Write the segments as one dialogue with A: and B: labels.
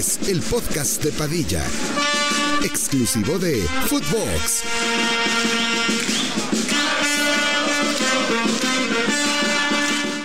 A: El podcast de Padilla, exclusivo de Footbox.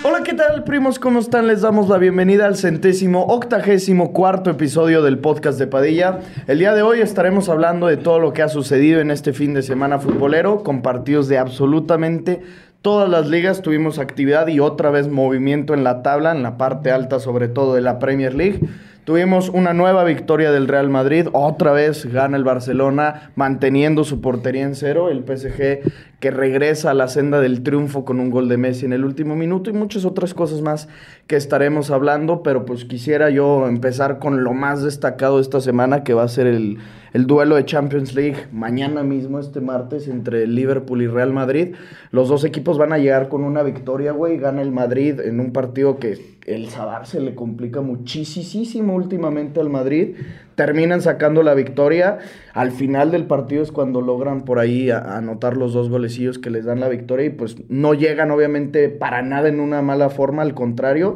B: Hola, ¿qué tal, primos? ¿Cómo están? Les damos la bienvenida al centésimo octagésimo cuarto episodio del podcast de Padilla. El día de hoy estaremos hablando de todo lo que ha sucedido en este fin de semana futbolero, con partidos de absolutamente todas las ligas. Tuvimos actividad y otra vez movimiento en la tabla, en la parte alta, sobre todo de la Premier League. Tuvimos una nueva victoria del Real Madrid. Otra vez gana el Barcelona, manteniendo su portería en cero. El PSG que regresa a la senda del triunfo con un gol de Messi en el último minuto y muchas otras cosas más que estaremos hablando. Pero pues quisiera yo empezar con lo más destacado de esta semana, que va a ser el, el duelo de Champions League mañana mismo, este martes, entre Liverpool y Real Madrid. Los dos equipos van a llegar con una victoria, güey. Gana el Madrid en un partido que el Sadar se le complica muchísimo últimamente al Madrid. Terminan sacando la victoria. Al final del partido es cuando logran por ahí anotar los dos golecillos que les dan la victoria y pues no llegan obviamente para nada en una mala forma, al contrario.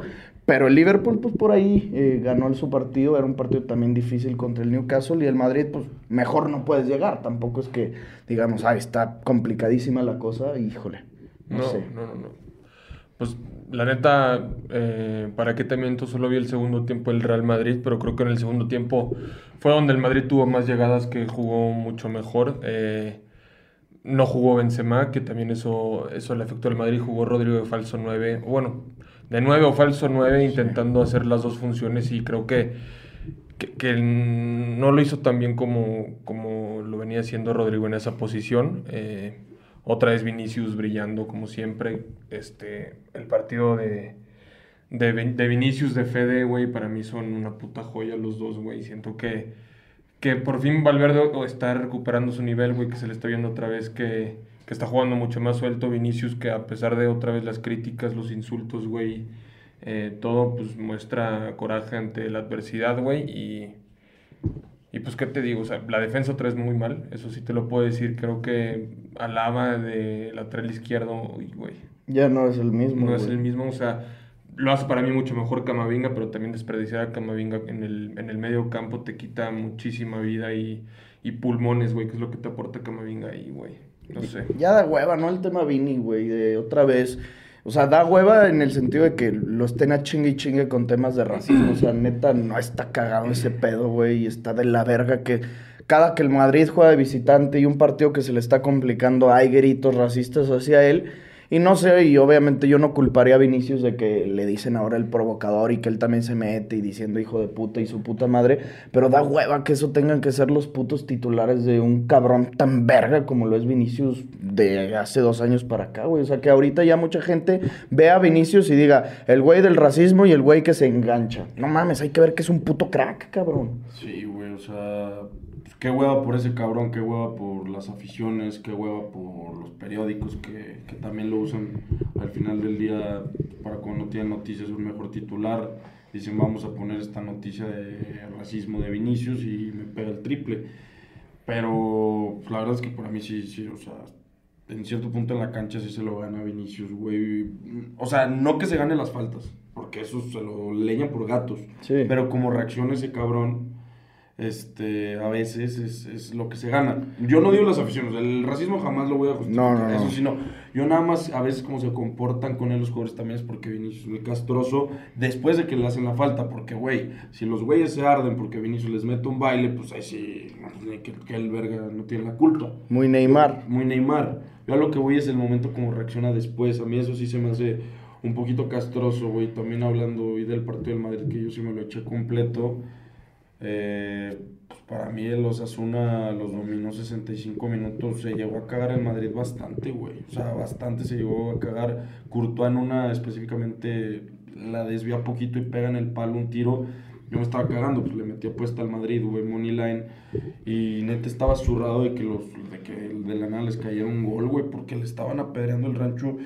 B: Pero el Liverpool, pues por ahí eh, ganó su partido. Era un partido también difícil contra el Newcastle. Y el Madrid, pues mejor no puedes llegar. Tampoco es que, digamos, ah, está complicadísima la cosa. Híjole, no,
C: No,
B: sé.
C: no, no, no. Pues la neta, eh, para qué te miento, solo vi el segundo tiempo del Real Madrid, pero creo que en el segundo tiempo fue donde el Madrid tuvo más llegadas, que jugó mucho mejor. Eh, no jugó Benzema, que también eso, eso le afectó al Madrid, jugó Rodrigo de falso 9, o bueno, de 9 o falso 9, intentando hacer las dos funciones y creo que, que, que no lo hizo tan bien como, como lo venía haciendo Rodrigo en esa posición. Eh, otra vez Vinicius brillando como siempre. Este, el partido de, de, de Vinicius de Fede, güey, para mí son una puta joya los dos, güey. Siento que, que por fin Valverde está recuperando su nivel, güey, que se le está viendo otra vez que, que está jugando mucho más suelto. Vinicius que a pesar de otra vez las críticas, los insultos, güey, eh, todo pues muestra coraje ante la adversidad, güey, y... Y pues, ¿qué te digo? O sea, la defensa otra vez muy mal, eso sí te lo puedo decir. Creo que Alaba de lateral izquierdo, güey,
B: Ya no es el mismo.
C: no es el mismo. O sea, lo hace para mí mucho mejor Camavinga, pero también desperdiciar a Camavinga en el, en el medio campo te quita muchísima vida y, y pulmones, güey, que es lo que te aporta Camavinga ahí, güey. No sé.
B: Ya da hueva, ¿no? El tema Vini, güey, de otra vez. O sea, da hueva en el sentido de que lo estén a chingue y chingue con temas de racismo. O sea, neta, no está cagado ese pedo, güey. Y está de la verga que cada que el Madrid juega de visitante y un partido que se le está complicando, hay gritos racistas hacia él. Y no sé, y obviamente yo no culparía a Vinicius de que le dicen ahora el provocador y que él también se mete y diciendo hijo de puta y su puta madre, pero da hueva que eso tengan que ser los putos titulares de un cabrón tan verga como lo es Vinicius de hace dos años para acá, güey. O sea, que ahorita ya mucha gente ve a Vinicius y diga, el güey del racismo y el güey que se engancha. No mames, hay que ver que es un puto crack, cabrón.
D: Sí, güey, o sea, qué hueva por ese cabrón, qué hueva por las aficiones, qué hueva por los periódicos que, que también lo usan al final del día para cuando tienen noticias un mejor titular. Dicen, vamos a poner esta noticia de racismo de Vinicius y me pega el triple. Pero pues, la verdad es que para mí sí, sí, o sea, en cierto punto en la cancha sí se lo gana Vinicius, güey. O sea, no que se gane las faltas, porque eso se lo leñan por gatos.
B: Sí.
D: Pero como reacciona ese cabrón, este, a veces es, es lo que se gana. Yo no digo las aficiones, el racismo jamás lo voy a justificar.
B: No, no.
D: Eso sí, no. Yo nada más, a veces como se comportan con él los jugadores también es porque Vinicius es muy castroso después de que le hacen la falta. Porque, güey, si los güeyes se arden porque Vinicius les mete un baile, pues ahí sí, que, que el verga no tiene la culpa.
B: Muy Neymar.
D: Muy Neymar. Yo a lo que voy es el momento como reacciona después. A mí eso sí se me hace un poquito castroso, güey. También hablando hoy del partido del Madrid, que yo sí me lo eché completo. Eh, pues para mí el Osasuna los dominó 65 minutos. Se llegó a cagar en Madrid bastante, güey. O sea, bastante se llegó a cagar. Courtois en una específicamente la desvía poquito y pega en el palo un tiro. Yo me estaba cagando, pues le metí apuesta al Madrid, güey, money line. Y neta estaba zurrado de que, los, de que la nada les cayera un gol, güey, porque le estaban apedreando el rancho.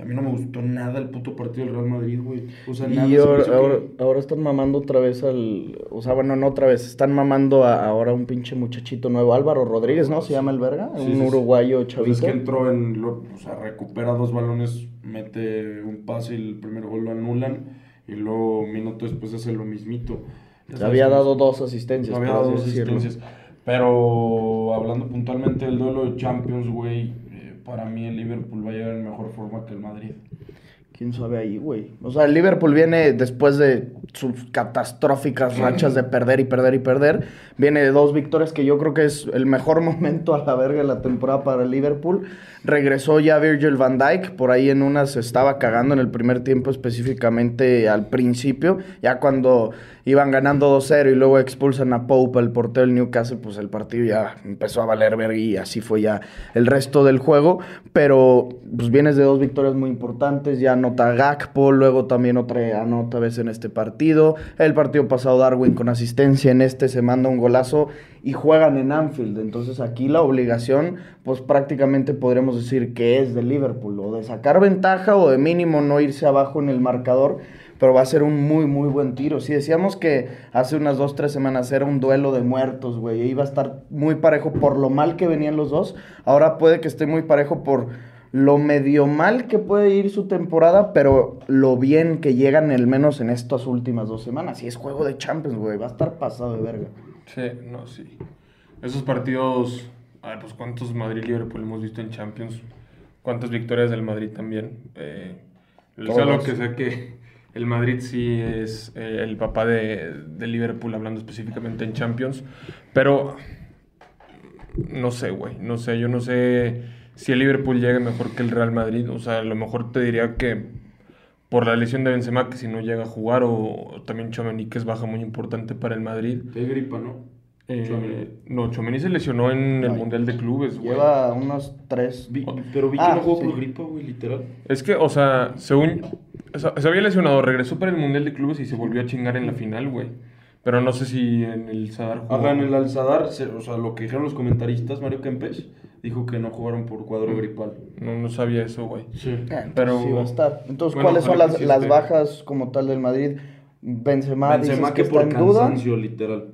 D: A mí no me gustó nada el puto partido del Real Madrid, güey. O sea, nada.
B: Y ahora,
D: que-
B: ahora, están mamando otra vez al. O sea, bueno, no otra vez. Están mamando a, ahora un pinche muchachito nuevo, Álvaro Rodríguez, ¿no? Se llama el verga.
D: Sí,
B: un
D: sí,
B: uruguayo
D: Pues
B: chavito.
D: es que entró en. lo- o sea, recupera dos balones, mete un pase y el primer gol lo anulan. Y luego, un minuto después, hace lo mismito. Sabes
B: Había dado dos asistencias.
D: Había dado dos
B: decirlo.
D: asistencias. Pero hablando puntualmente del duelo de Champions, güey, para mí el Liverpool va a llegar en mejor forma que el Madrid.
B: ¿Quién sabe ahí, güey? O sea, el Liverpool viene después de sus catastróficas rachas de perder y perder y perder. Viene de dos victorias que yo creo que es el mejor momento a la verga de la temporada para el Liverpool. Regresó ya Virgil van Dijk. Por ahí en una se estaba cagando en el primer tiempo, específicamente al principio. Ya cuando iban ganando 2-0 y luego expulsan a Pope, el portero del Newcastle, pues el partido ya empezó a valer verga y así fue ya el resto del juego. Pero pues vienes de dos victorias muy importantes. Ya anota Gakpo, luego también otra anota vez en este partido. El partido pasado Darwin con asistencia, en este se manda un golazo y juegan en Anfield. Entonces aquí la obligación, pues prácticamente podremos decir que es de Liverpool, o de sacar ventaja o de mínimo no irse abajo en el marcador. Pero va a ser un muy, muy buen tiro. Si decíamos que hace unas dos, tres semanas era un duelo de muertos, güey. Iba a estar muy parejo por lo mal que venían los dos. Ahora puede que esté muy parejo por lo medio mal que puede ir su temporada, pero lo bien que llegan al menos en estas últimas dos semanas. Y es juego de Champions, güey. Va a estar pasado de verga.
C: Sí, no, sí. Esos partidos, a ver, pues cuántos Madrid-Liverpool hemos visto en Champions, cuántas victorias del Madrid también. Eh, sea lo que sea que el Madrid sí es eh, el papá de, Liverpool, hablando específicamente en Champions, pero no sé, güey, no sé, yo no sé si el Liverpool llegue mejor que el Real Madrid, o sea, a lo mejor te diría que por la lesión de Benzema, que si no llega a jugar, o, también Chomení, que es baja muy importante para el Madrid.
D: Qué gripa, ¿no?
C: Eh, no, Chomení se lesionó en el
B: Ay.
C: Mundial de Clubes, güey.
B: Lleva unos tres.
D: Vi- pero vi que
B: Ah,
D: no jugó
B: sí.
D: por gripa, güey, literal.
C: Es que, o sea, según... o sea, se había lesionado, regresó para el Mundial de Clubes y se volvió a chingar en la final, güey. Pero no sé si en el Sadar jugó.
D: Ajá, en el Alzadar, se- o sea, lo que dijeron los comentaristas, Mario Kempes, dijo que no jugaron por cuadro gripal.
C: No, no sabía eso, güey.
D: Sí.
B: Eh, entonces
C: Pero-
B: sí va a estar. Entonces,
C: Bueno,
B: ¿cuáles son
C: que
B: las, las bajas como tal del Madrid? Benzema, dices
D: Benzema
B: que
D: que
B: está
D: por
B: en duda.
D: cansancio, literal.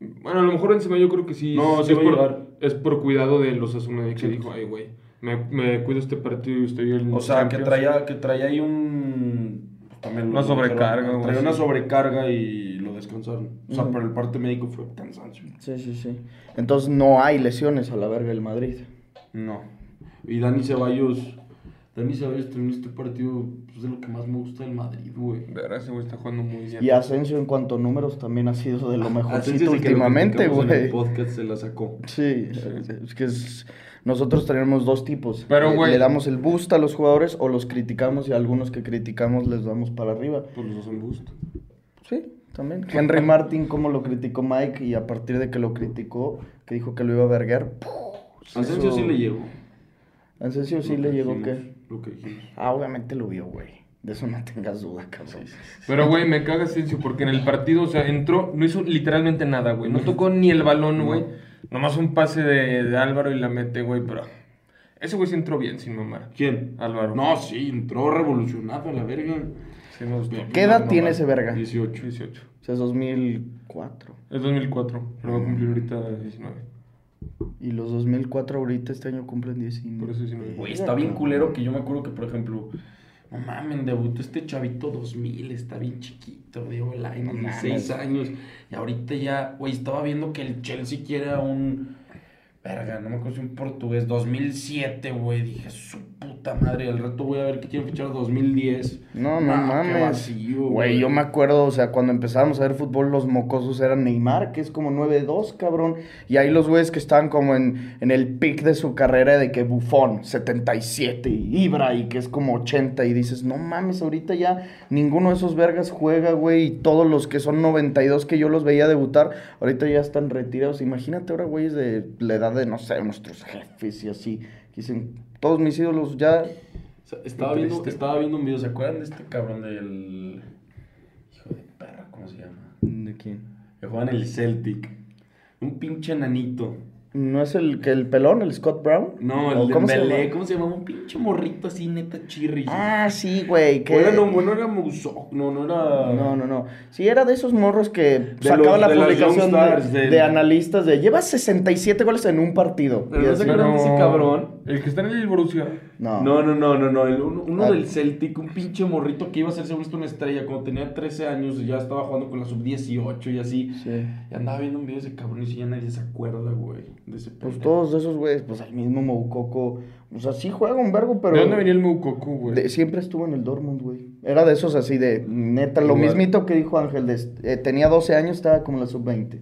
C: Bueno, a lo mejor encima yo creo que sí.
D: No,
C: es,
D: sí va a
C: por, es por cuidado de los Asuna que
D: Sí.
C: dijo, ay, güey, me, me cuido este partido y estoy en
D: O sea, que
C: Champions".
D: traía, que traía ahí un... pues, también
C: Una
D: lo-
C: sobrecarga,
D: Traía
C: güey,
D: una sobrecarga y lo descansaron. O sea,
B: Ujú.
D: pero el parte médico fue cansancio.
B: Sí, sí, sí. Entonces no hay lesiones a la verga del Madrid.
D: No. Y Dani Ceballos... Dani Ceballos terminó este partido pues, de lo que más me gusta del Madrid, güey.
C: De verdad, ese güey está jugando muy bien.
B: Y Asensio en cuanto a números también ha sido de lo mejorcito últimamente,
D: en el
B: güey.
D: podcast se la sacó.
B: Sí, es que es- nosotros tenemos dos tipos.
C: Pero,
B: Le-
C: güey-
B: Le damos el boost a los jugadores o los criticamos y a algunos que criticamos les damos para arriba.
C: Pues los dos en boost.
B: Sí, también. Henry Martin, como lo criticó Mike y a partir de que lo criticó, que dijo que lo iba a verguer.
D: Asensio sí le llegó.
B: Asensio sí le llegó que...
D: Lo que dijimos.
B: Ah, obviamente lo vio, güey. De eso no tengas duda, cabrón.
C: Pero, güey, me caga Asensio porque en el partido, o sea, entró, no hizo literalmente nada, güey. No tocó ni el balón, güey. Nomás un pase de, de Álvaro y la mete, güey, pero... Ese güey sí entró bien, sin mamar.
D: ¿Quién?
C: Álvaro.
D: No, sí, entró revolucionado a la verga.
C: Sí me gustó.
B: ¿Qué edad
D: No,
B: tiene
D: no,
B: ese verga?
D: 18.
C: 18.
B: O sea, es 2004.
C: Es 2004, pero va a cumplir ahorita 19.
B: Y los 2004 ahorita este año cumplen 19.
C: Por eso 19.
D: Güey, está bien culero que yo me acuerdo que, por ejemplo, no mamen, debutó este chavito 2000, está bien chiquito, Diego Lainez,
B: No mames.
D: 16 años. Y ahorita ya, güey, estaba viendo que el Chelsea quiere un. Verga, no me acuerdo si un portugués, 2007, güey. Dije, su puta puta madre, al rato voy a ver que quieren fichar 2010.
B: No, no
D: qué
B: mames. Güey, yo me acuerdo, o sea, cuando empezábamos a ver fútbol, los mocosos eran Neymar, que es como 9-2, cabrón. Y ahí los güeyes que estaban como en, en el pic de su carrera, de que Bufón, 77, y Ibra, y que es como 80. Y dices, no mames, ahorita ya ninguno de esos vergas juega, güey. Y todos los que son 92 que yo los veía debutar, ahorita ya están retirados. Imagínate ahora, güeyes, de la edad de, no sé, nuestros jefes y así. Que dicen, todos mis ídolos ya.
D: O sea, estaba, viendo, estaba viendo un video, ¿se acuerdan de este cabrón del... Hijo de perra, ¿cómo se llama?
B: ¿De quién?
D: Que juega en el Celtic. Un pinche nanito.
B: ¿No es el que el pelón, el Scott Brown?
D: No,
B: ¿O
D: el
B: cómo
D: Dembélé,
B: llama?
D: ¿cómo se llama? Un pinche morrito así, neta chirri.
B: Ah, sí, güey. Que...
D: Bueno, no, bueno, era Mousok, no, no era...
B: No, no, no. Sí, era de esos morros que
D: De
B: sacaban la
D: de
B: publicación de, de analistas de lleva 67 goles en un partido.
D: Pero no se acuerdan de ese cabrón.
C: El que está en el Borussia.
B: No.
D: No, no, no, no, no. el- uno uno
B: Ah.
D: del Celtic, un pinche morrito que iba a ser según esto una estrella. Cuando tenía 13 años ya estaba jugando con la sub-18 y así.
B: Sí.
D: Y andaba viendo un video de ese cabrón y si ya nadie se acuerda, güey. De ese
B: Pues
D: pendejo.
B: todos de esos güeyes, pues el mismo Moukoko. O sea, sí juega un vergo, pero.
C: ¿De dónde venía el Moukoko, güey?
B: de- siempre estuvo en el Dortmund, güey. Era de esos así de neta, lo
D: Igual.
B: mismito que dijo Ángel. de- eh, tenía 12 años, estaba como en la sub-20.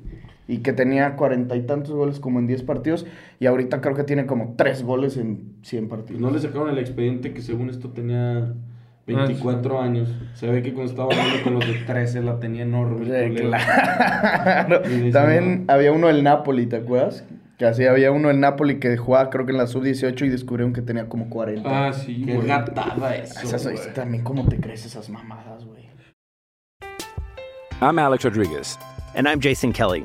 B: Y que tenía cuarenta y tantos goles como en 10 partidos. Y ahorita creo que tiene como 3 goles en 100
D: Pues
B: partidos.
D: no le sacaron el expediente que según esto tenía 24 años. Se ve que cuando estaba hablando con los de 13 la tenía enorme.
B: Sí, claro. También
D: no.
B: había uno del Napoli, ¿te acuerdas? Que así había uno en Napoli que jugaba creo que en la sub-18 y descubrieron que tenía como 40.
C: Ah, sí,
D: Qué
C: güey.
D: gatada eso,
B: Esas-
D: güey.
B: es- también cómo te crees esas mamadas, güey.
E: I'm Alex Rodriguez.
F: And I'm Jason Kelly.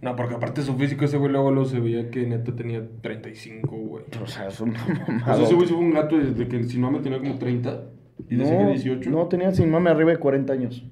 C: No, porque aparte su físico, ese güey luego lo se veía que neta tenía 35, güey.
B: O sea, es una
D: O sea, ese güey se fue un gato desde que si no me tenía como 30 y que
B: No,
D: 18.
B: no, tenía sin mame arriba de 40 años.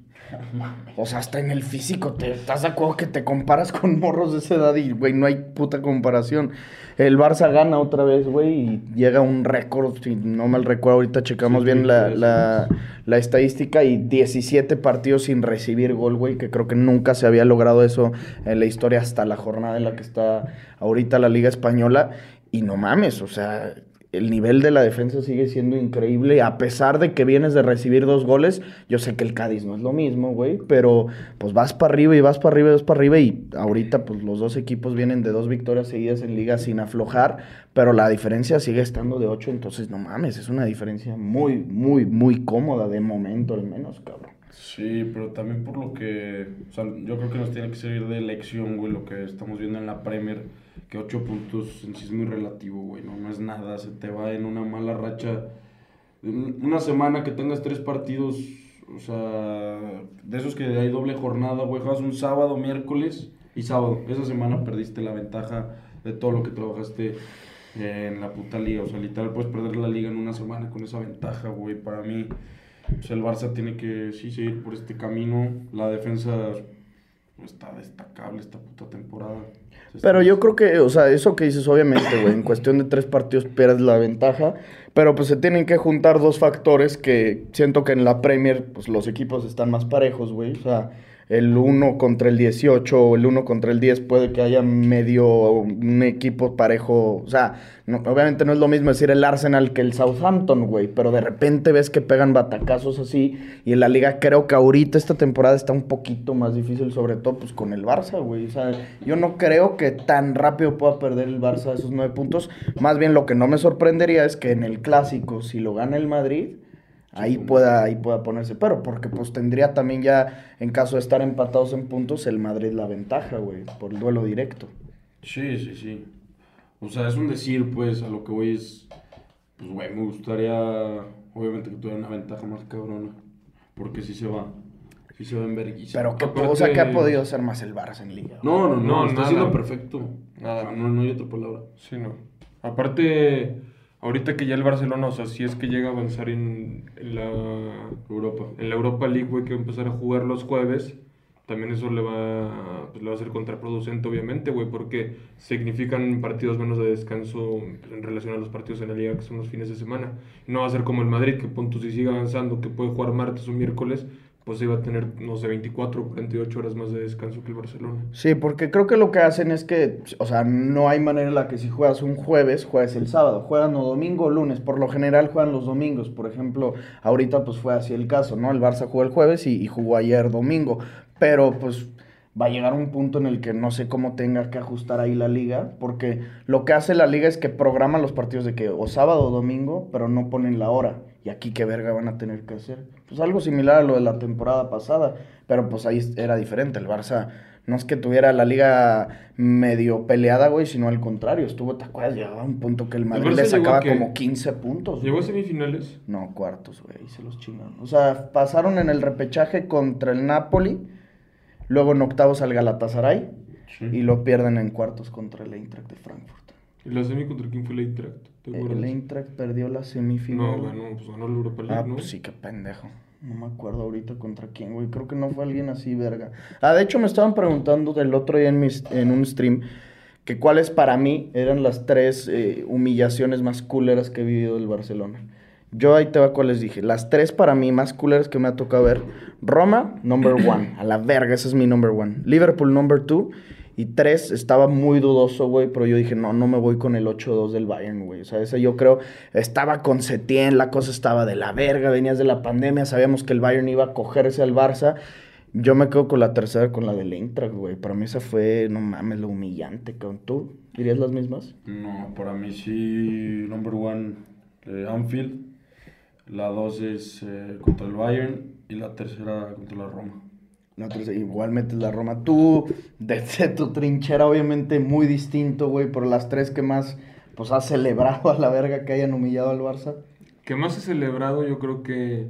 B: O sea, hasta en el físico, ¿te estás de acuerdo que te comparas con morros de esa edad y, güey, no hay puta comparación? El Barça gana otra vez, güey, y llega a un récord, si no mal recuerdo, ahorita checamos
D: Sí,
B: bien la,
D: 33,
B: la, la estadística y 17 partidos sin recibir gol, güey, que creo que nunca se había logrado eso en la historia hasta la jornada en la que está ahorita la Liga Española. Y no mames, o sea, el nivel de la defensa sigue siendo increíble. A pesar de que vienes de recibir dos goles, yo sé que el Cádiz no es lo mismo, güey. Pero pues vas para arriba y vas para arriba y vas para arriba. Y ahorita pues los dos equipos vienen de dos victorias seguidas en liga sin aflojar. Pero la diferencia sigue estando de ocho. Entonces no mames, es una diferencia muy, muy, muy cómoda de momento al menos, cabrón.
D: Sí, pero también por lo que. O sea, yo creo que nos tiene que servir de lección, güey, lo que estamos viendo en la Premier. Que 8 puntos en sí es muy relativo, güey. No, no es nada. Se te va en una mala racha. Una semana que tengas tres partidos. O sea, de esos que hay doble jornada, güey. Juegas un sábado, miércoles y sábado. Esa semana perdiste la ventaja de todo lo que trabajaste en la puta liga. O sea, literal puedes perder la liga en una semana con esa ventaja, güey. Para mí, pues el Barça tiene que sí seguir por este camino. La defensa pues, está destacable esta puta temporada.
B: Pero yo creo que, o sea, eso que dices, obviamente, güey, en cuestión de tres partidos pierdes la ventaja, pero pues se tienen que juntar dos factores que siento que en la Premier, pues los equipos están más parejos, güey, o sea, el 1 contra el 18 o el 1 contra el 10 puede que haya medio un equipo parejo, o sea, no- obviamente no es lo mismo decir el Arsenal que el Southampton, güey, pero de repente ves que pegan batacazos así y en la liga creo que ahorita esta temporada está un poquito más difícil, sobre todo pues con el Barça, güey, o sea, yo no creo que tan rápido pueda perder el Barça esos nueve puntos, más bien lo que no me sorprendería es que en el Clásico, si lo gana el Madrid, ahí pueda, ahí pueda ponerse, pero porque pues tendría también ya, en caso de estar empatados en puntos, el Madrid la ventaja, güey, por el duelo directo.
D: Sí, sí, sí. O sea, es un decir, pues, a lo que voy es. Pues, güey, me gustaría. Obviamente que tuviera una ventaja más cabrona. Porque sí se va. Sí se va en verguisa.
B: Pero, ¿qué,
C: Aparte-
B: o sea, ¿qué ha podido hacer más el Barça en Liga?
D: No, no, no,
C: No,
D: está
C: nada.
D: perfecto.
C: Nada.
D: No, no hay otra palabra.
C: Sí, no. Aparte, ahorita que ya el Barcelona, o sea, si es que llega a avanzar en, en la
D: Europa.
C: en la Europa League, güey, que va a empezar a jugar los jueves, también eso le va, pues, le va a ser contraproducente, obviamente, güey, porque significan partidos menos de descanso en relación a los partidos en la liga que son los fines de semana. No va a ser como el Madrid, que punto si sigue avanzando, que puede jugar martes o miércoles, pues iba a tener, no sé, 24 o 48 horas más de descanso que el Barcelona.
B: Sí, porque creo que lo que hacen es que, o sea, no hay manera en la que si juegas un jueves, juegues el sábado. Juegan o domingo o lunes. Por lo general juegan los domingos. Por ejemplo, ahorita pues fue así el caso, ¿no? El Barça jugó el jueves y, y jugó ayer domingo. Pero pues va a llegar un punto en el que no sé cómo tenga que ajustar ahí la liga, porque lo que hace la liga es que programa los partidos de que o sábado o domingo, pero no ponen la hora. Y aquí qué verga van a tener que hacer. Pues algo similar a lo de la temporada pasada, pero pues ahí era diferente. El Barça no es que tuviera la liga medio peleada, güey, sino al contrario. Estuvo, ¿te acuerdas? Llegaba a un punto que el Madrid le sacaba como 15 puntos.
C: ¿Llegó a semifinales?
B: No, cuartos, güey, ahí se los chingaron. O sea, pasaron en el repechaje contra el Napoli, luego en octavos al Galatasaray y lo pierden en cuartos contra el Eintracht de Frankfurt.
C: ¿Y la semi contra quién fue el Eintracht? ¿Te acuerdas?
B: El Eintracht perdió la semifinal.
C: No, ganó, pues ganó la Europa League,
B: Ah,
C: ¿no?
B: pues sí, qué pendejo. No me acuerdo ahorita contra quién, güey. Creo que no fue alguien así, verga. Ah, de hecho me estaban preguntando del otro día en, mis- en un stream que cuáles para mí eran las tres eh, humillaciones más culeras que he vivido del Barcelona. Yo ahí te va cuáles dije. Las tres para mí más culeras que me ha tocado ver. Roma, number one. A la verga, ese es mi number one. Liverpool, number two. Y tres, estaba muy dudoso, güey, pero yo dije, no, no me voy con el 8-2 del Bayern, güey. O sea, ese yo creo, estaba con Setién, la cosa estaba de la verga, venías de la pandemia, sabíamos que el Bayern iba a cogerse al Barça. Yo me quedo con la tercera, con la del Eintracht, güey. Para mí esa fue, no mames, lo humillante, cabrón. ¿Tú dirías las mismas?
D: No, para mí sí, number one, eh, Anfield. La dos es eh, contra el Bayern y la tercera contra la Roma.
B: Tercera, igual metes la Roma. Tú, desde tu trinchera, obviamente muy distinto, güey, por las tres que más, pues, has celebrado a la verga que hayan humillado al Barça.
C: que más he celebrado, yo creo que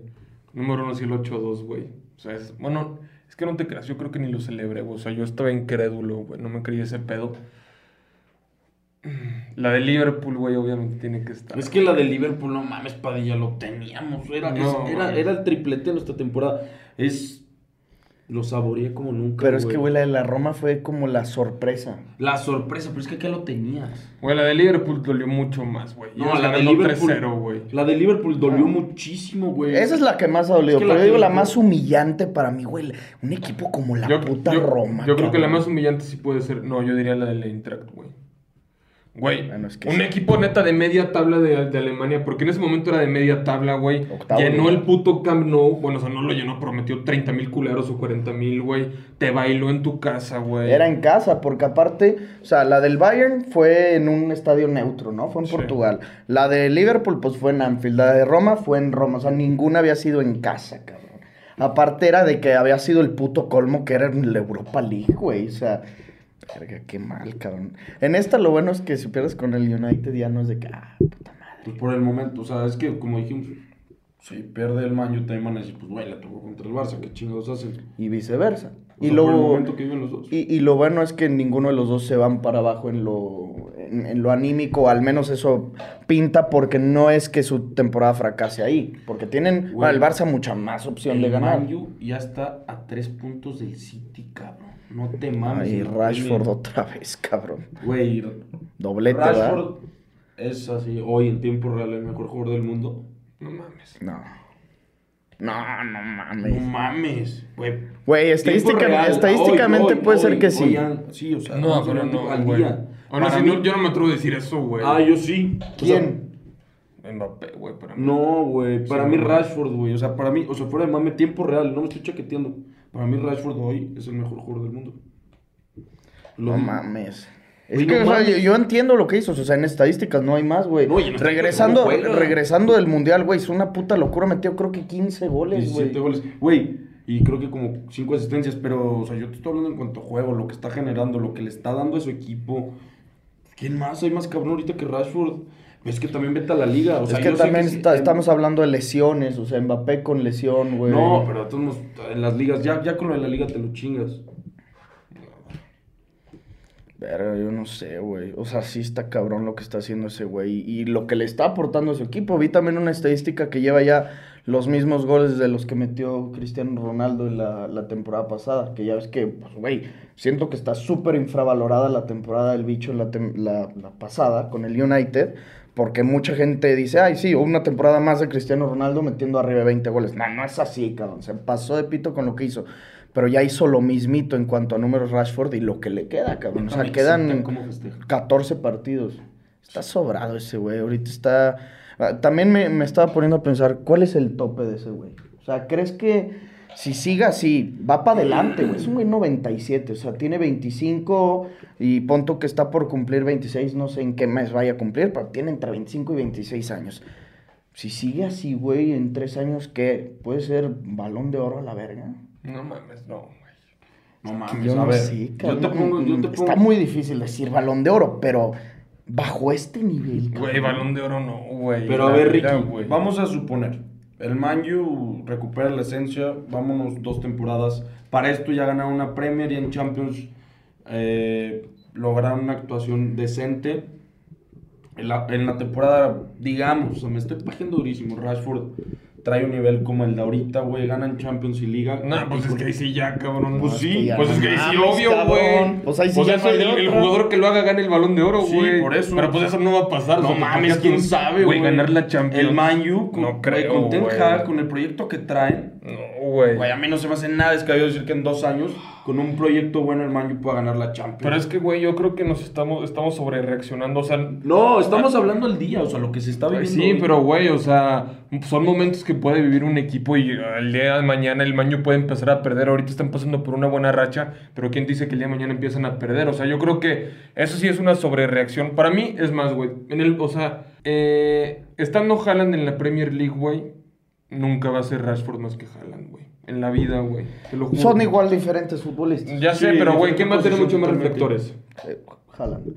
C: número uno sí el 8-2, güey. O sea, es, bueno, es que no te creas, yo creo que ni lo celebré, güey. O sea, yo estaba incrédulo, güey, no me creía ese pedo. La de Liverpool, güey, obviamente tiene que estar.
D: Es que la de Liverpool, no mames, Padilla, lo teníamos. Era, es- era, era el triplete de nuestra temporada. Es. Lo saboreé como nunca.
B: Pero es que, güey, la de la Roma fue como la sorpresa.
D: La sorpresa, pero es que acá lo tenías.
C: Güey, la de Liverpool dolió mucho más, güey.
D: No, la de Liverpool.
C: 3-0, güey.
D: La de Liverpool dolió muchísimo, güey.
B: Esa es la que más ha dolido.
D: Es que
B: pero
D: la
B: yo digo, la más humillante para mí, güey. Un equipo como la
C: Yo,
B: puta
C: yo-
B: Roma.
C: yo creo que la más humillante sí puede ser. No, yo diría la del Eintracht, güey. Güey,
B: Bueno, es que
C: un
B: sí.
C: equipo neta de media tabla de, de Alemania, porque en ese momento era de media tabla, güey.
B: Octavo
C: Llenó el puto Camp Nou. Bueno, o sea, no lo llenó, prometió 30 mil culeros o 40 mil, güey. Te bailó en tu casa, güey.
B: Era en casa, porque aparte, o sea, la del Bayern fue en un estadio neutro, ¿no? Fue en
C: Sí.
B: Portugal. La de Liverpool, pues fue en Anfield. La de Roma fue en Roma. O sea, ninguna había sido en casa, cabrón. Aparte era de que había sido el puto colmo que era en la Europa League, güey. O sea, verga, qué mal, cabrón. En esta lo bueno es que si pierdes con el United ya no es de que, ah, puta madre.
D: Pues por el momento, o sea, es que como dijimos, si pierde el Man, también van a decir, pues güey, la tocó contra el Barça, qué chingados hacen.
B: Y viceversa.
D: O
B: Y
D: sea,
B: luego...
D: momento que viven los dos.
B: Y, y lo bueno es que ninguno de los dos se van para abajo en lo, en, en lo anímico, al menos eso pinta, porque no es que su temporada fracase ahí, porque tienen
D: Güey,
B: para el Barça mucha más opción de ganar.
D: Man U ya está a tres puntos del City, cabrón. No te mames.
B: Ay,
D: el
B: Rashford otra vez, cabrón.
D: Güey,
B: Doblete, ¿verdad?
D: Rashford es así, hoy en tiempo real, el mejor jugador del mundo.
C: No mames.
B: No. No, no
D: No
B: mames.
D: mames, güey.
B: Güey, estadística-
D: Tiempo real,
B: estadísticamente
D: hoy, hoy,
B: puede ser
D: hoy,
B: que sí.
D: sí, o sea,
C: No, pero no,
D: al
C: güey.
D: día.
C: Aún así,
D: Para
C: no- yo no me atrevo a decir eso, güey.
D: Ah, yo sí. O sea,
B: ¿Quién?
C: Mbappé, güey, para mí.
D: No, güey. Para
C: Sí,
D: mí. Rashford, güey. O sea, para mí, o sea, fuera de mame, tiempo real. No me estoy chaqueteando. Para mí Rashford hoy es el mejor jugador del mundo. Lo-
B: No mames. Es que
D: no
B: o sea,
D: mames.
B: yo, yo entiendo lo que hizo, o sea, en estadísticas no hay más, güey.
D: No,
B: regresando,
D: no
B: regresando del Mundial, güey, es una puta locura, metió creo que 15 goles, güey.
D: 17 goles. Güey, y creo que como 5 asistencias. Pero, o sea, yo te estoy hablando en cuanto a juego, lo que está generando, lo que le está dando a su equipo. ¿Quién más? Hay más cabrón ahorita que Rashford. Es que también vete a la liga. O sea,
B: es que también está- estamos hablando de lesiones, o sea, Mbappé con lesión, güey.
D: No, pero todos en las ligas, ya, ya con lo de la liga te lo chingas.
B: Verga, yo no sé, güey. O sea, sí está cabrón lo que está haciendo ese güey. Y lo que le está aportando a su equipo. Vi también una estadística que lleva ya los mismos goles de los que metió Cristiano Ronaldo en la, la temporada pasada. Que ya ves que, pues, güey, siento que está súper infravalorada la temporada del bicho la, tem- la, la pasada con el United. Porque mucha gente dice, ay, sí, una temporada más de Cristiano Ronaldo metiendo arriba de 20 goles. No, no es así, cabrón. Se pasó de pito con lo que hizo. Pero ya hizo lo mismito en cuanto a números Rashford y lo que le queda, cabrón. O sea, quedan
D: excitan cómo festeja.
B: 14 partidos. Está sobrado ese güey. Ahorita está. ah, También me, me estaba poniendo a pensar, ¿cuál es el tope de ese güey? O sea, ¿crees que si siga así, va para adelante, güey? Es un güey 97, o sea, tiene 25 y punto que está por cumplir 26, no sé en qué mes vaya a cumplir, pero tiene entre 25 y 26 años. Si sigue así, güey, en tres años, ¿qué? ¿Puede ser balón de oro a la verga?
C: No mames, no, güey.
D: No mames,
B: yo
D: a
B: no
D: ver.
B: sé,
D: yo te pongo, yo te
B: Está
D: pongo-
B: muy difícil decir balón de oro, pero bajo este nivel.
C: Güey,
B: cabrón.
C: balón de oro no, güey.
D: Pero a ver, Ricky,
C: güey.
D: vamos a suponer, el Manju recupera la esencia, vámonos dos temporadas. Para esto ya ganaron una Premier y en Champions eh, lograron una actuación decente. En la, en la temporada, digamos, me estoy bajando durísimo. Rashford trae un nivel como el de ahorita, güey. Ganan Champions y Liga.
C: No, pues es que ahí sí ya, cabrón.
D: Pues sí, pues es que
B: ahí sí, obvio, güey. Pues ahí sí ya no hay
C: el, jugador que lo haga gane el balón de oro,
D: Sí,
C: güey.
D: por eso.
C: Pero pues eso no va a pasar.
D: No mames, quién sabe, güey.
C: Ganar la Champions.
D: El Manju, con,
C: No
D: güey,
C: creo,
D: con Ten. Hag, con el proyecto que traen.
C: No, güey.
D: Güey, a mí no se me hace nada descabellado decir que en dos años, con un proyecto bueno, el Manju pueda ganar la Champions.
C: Pero es que, güey, yo creo que nos estamos, estamos sobre reaccionando. O sea,
D: No, estamos hablando al día, o sea, lo que se está viviendo.
C: Sí,
D: hoy.
C: pero güey, o sea, son momentos que puede vivir un equipo y el día de mañana el Maño puede empezar a perder. Ahorita están pasando por una buena racha, pero ¿quién dice que el día de mañana empiezan a perder? O sea, yo creo que eso sí es una sobrereacción. Para mí, es más, güey, en el, o sea, eh, estando Haaland en la Premier League, güey, nunca va a ser Rashford más que Haaland, güey. En la vida, güey. Te lo juro.
B: Son igual diferentes futbolistas.
C: Ya sé,
D: Sí,
C: pero güey, ¿quién va a tener mucho más reflectores?
B: Eh, Haaland.